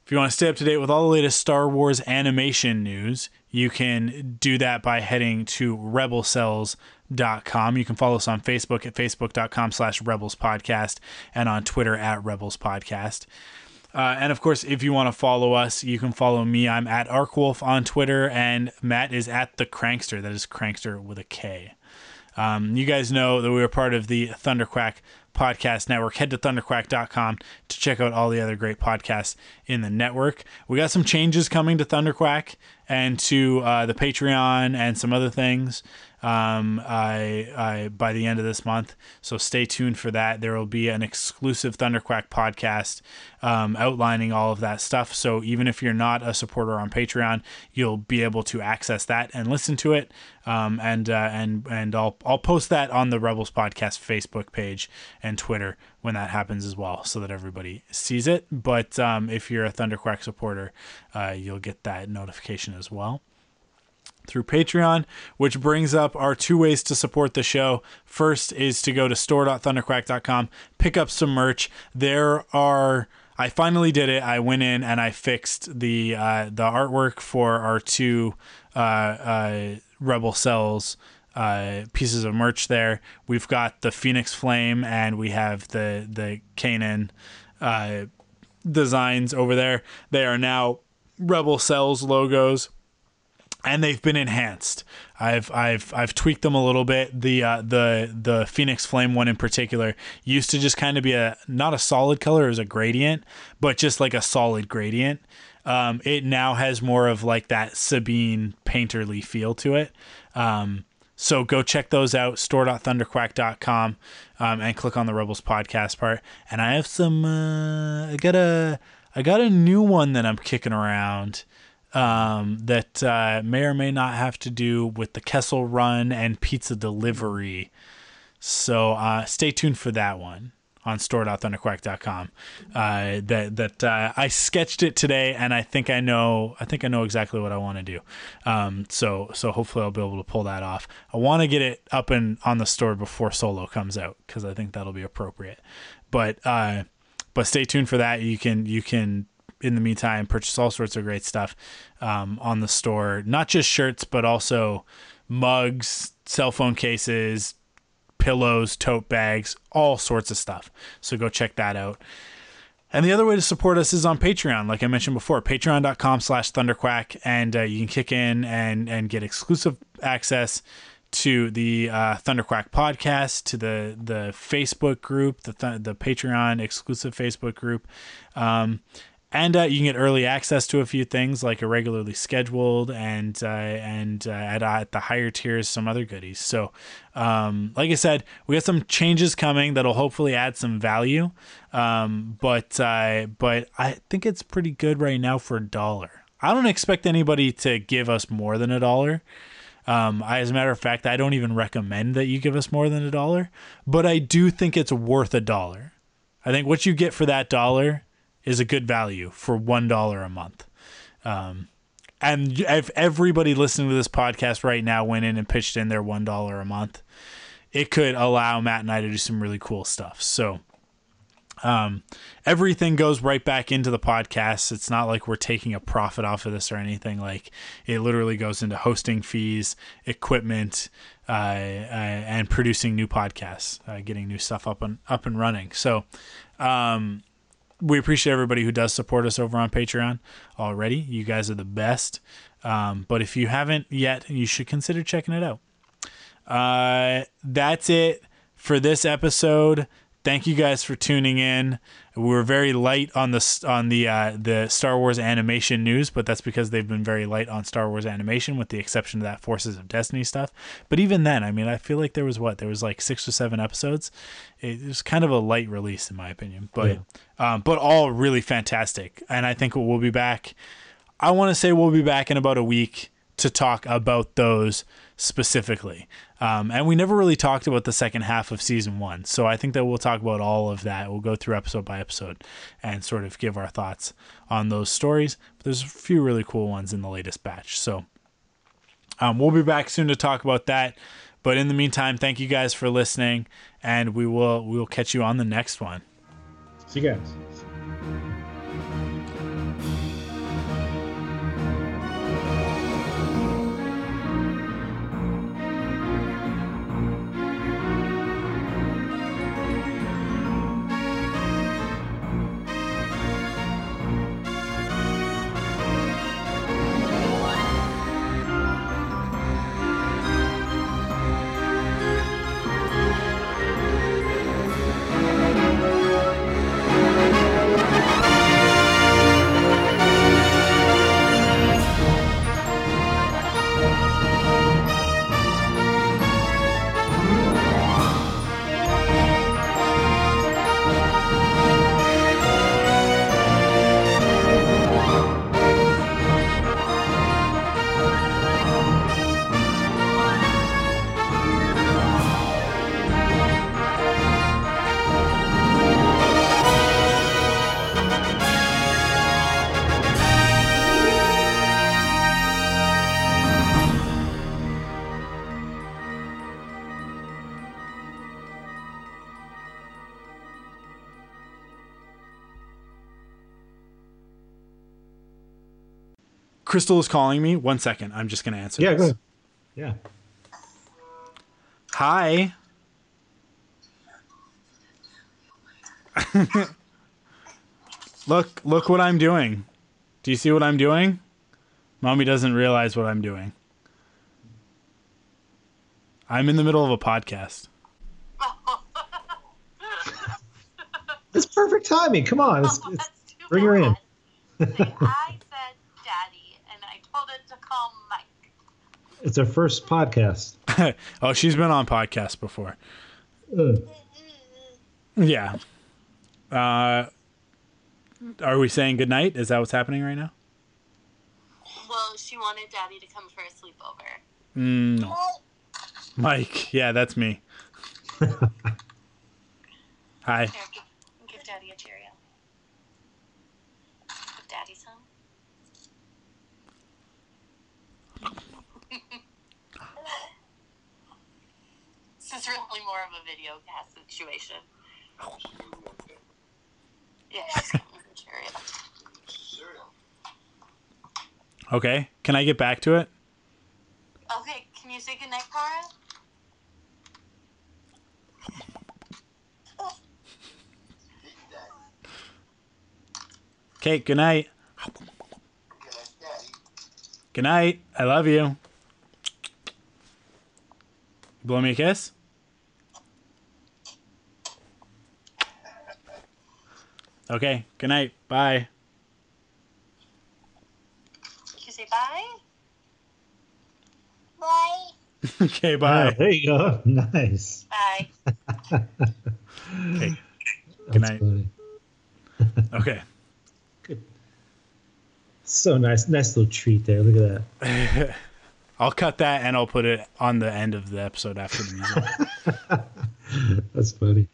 if you want to stay up to date with all the latest Star Wars animation news, you can do that by heading to rebelcells.com. You can follow us on Facebook at facebook.com slash rebels podcast and on Twitter at rebels podcast. Uh, and of course, if you want to follow us, you can follow me. I'm at Arkwolf on Twitter, and Matt is at the Crankster. That is Crankster with a K. Um, you guys know that we are part of the Thunderquack podcast network. Head to thunderquack.com to check out all the other great podcasts in the network. We got some changes coming to Thunderquack and to uh, the Patreon and some other things um, I, I by the end of this month. So stay tuned for that. There will be an exclusive Thunderquack podcast um, outlining all of that stuff. So even if you're not a supporter on Patreon, you'll be able to access that and listen to it. Um, and uh, and and I'll I'll post that on the Rebels Podcast Facebook page and Twitter when that happens as well, so that everybody sees it. But um, if you're a Thunderquack supporter, uh, you'll get that notification as well through Patreon, which brings up our two ways to support the show. First is to go to store.thunderquack.com, pick up some merch. There are I finally did it. I went in and I fixed the uh, the artwork for our two uh, uh, Rebel Cells uh, pieces of merch there. We've got the Phoenix Flame and we have the the Kanan uh, designs over there. They are now Rebel Cells logos and they've been enhanced. I've I've I've tweaked them a little bit. The uh, the the Phoenix Flame one in particular used to just kind of be a not a solid color, it was a gradient, but just like a solid gradient. Um, it now has more of like that Sabine painterly feel to it. Um, so go check those out, store.thunderquack.com, um, and click on the Rebels podcast part. And I have some, uh, I got a, I got a new one that I'm kicking around um, that uh, may or may not have to do with the Kessel Run and pizza delivery. So uh, stay tuned for that one on store.thunderquack.com. Uh, that that uh, I sketched it today, and I think I know I think I know exactly what I want to do. Um, so so hopefully I'll be able to pull that off. I want to get it up and on the store before Solo comes out because I think that'll be appropriate. But uh, but stay tuned for that. You can you can in the meantime purchase all sorts of great stuff um, on the store, not just shirts but also mugs, cell phone cases, pillows, tote bags, all sorts of stuff. So go check that out. And the other way to support us is on Patreon, like I mentioned before, patreon.com slash thunderquack. And uh, you can kick in and, and get exclusive access to the uh, Thunderquack podcast, to the the Facebook group, the th- the Patreon exclusive Facebook group, um, and uh, you can get early access to a few things like irregularly scheduled and uh, and uh, at, at the higher tiers some other goodies. So um, like i said we got some changes coming that'll hopefully add some value. Um, but uh, but i think it's pretty good right now for a dollar. I don't expect anybody to give us more than a dollar. Um, I, as a matter of fact, I don't even recommend that you give us more than a dollar, but I do think it's worth a dollar. I think what you get for that dollar is a good value for one dollar a month. Um, and if everybody listening to this podcast right now went in and pitched in their one dollar a month, it could allow Matt and I to do some really cool stuff. So um, everything goes right back into the podcast. It's not like we're taking a profit off of this or anything. Like it literally goes into hosting fees, equipment, uh, uh, and producing new podcasts, uh, getting new stuff up and up and running. So um, we appreciate everybody who does support us over on Patreon already. You guys are the best. Um, but if you haven't yet, you should consider checking it out. Uh, that's it for this episode. Thank you guys for tuning in. We were very light on the on the uh, the Star Wars animation news, but that's because they've been very light on Star Wars animation, with the exception of that Forces of Destiny stuff. But even then, I mean, I feel like there was what there was like six or seven episodes. It was kind of a light release, in my opinion, but yeah. um, but all really fantastic. And I think we'll be back. I want to say we'll be back in about a week to talk about those specifically. Um, and we never really talked about the second half of season one. So I think that we'll talk about all of that. We'll go through episode by episode and sort of give our thoughts on those stories. But there's a few really cool ones in the latest batch. So um, we'll be back soon to talk about that. But in the meantime, thank you guys for listening, and we will we will catch you on the next one. See you guys. Crystal is calling me. One second. I'm just going to answer. Yeah, this. go ahead. Yeah. Hi. (laughs) look, look what I'm doing. Do you see what I'm doing? Mommy doesn't realize what I'm doing. I'm in the middle of a podcast. It's perfect timing. Come on, it's, it's, (laughs) bring her in. I (laughs) said daddy, and I told it to call Mike. It's our first podcast. (laughs) oh, she's been on podcasts before. Uh, Yeah. Uh, are we saying goodnight? Is that what's happening right now? Well, she wanted daddy to come for a sleepover. Mm. Mike. Yeah, that's me. (laughs) Hi. Here, give, give daddy a Cheerio. Give daddy some. Is really more of a video cast situation. Yeah, she's giving him a Cheerio. Okay. Can I get back to it? Okay, can you say goodnight, Cara? Okay. Good night. Good night. I love you. Blow me a kiss. Okay. Good night. Bye. Can you say bye? Bye. (laughs) okay. Bye. There you go. (laughs) Nice. Bye. (laughs) Okay. That's Good night. funny. Okay. So nice, nice little treat there. Look at that. I'll cut that and I'll put it on the end of the episode after the music. That's funny.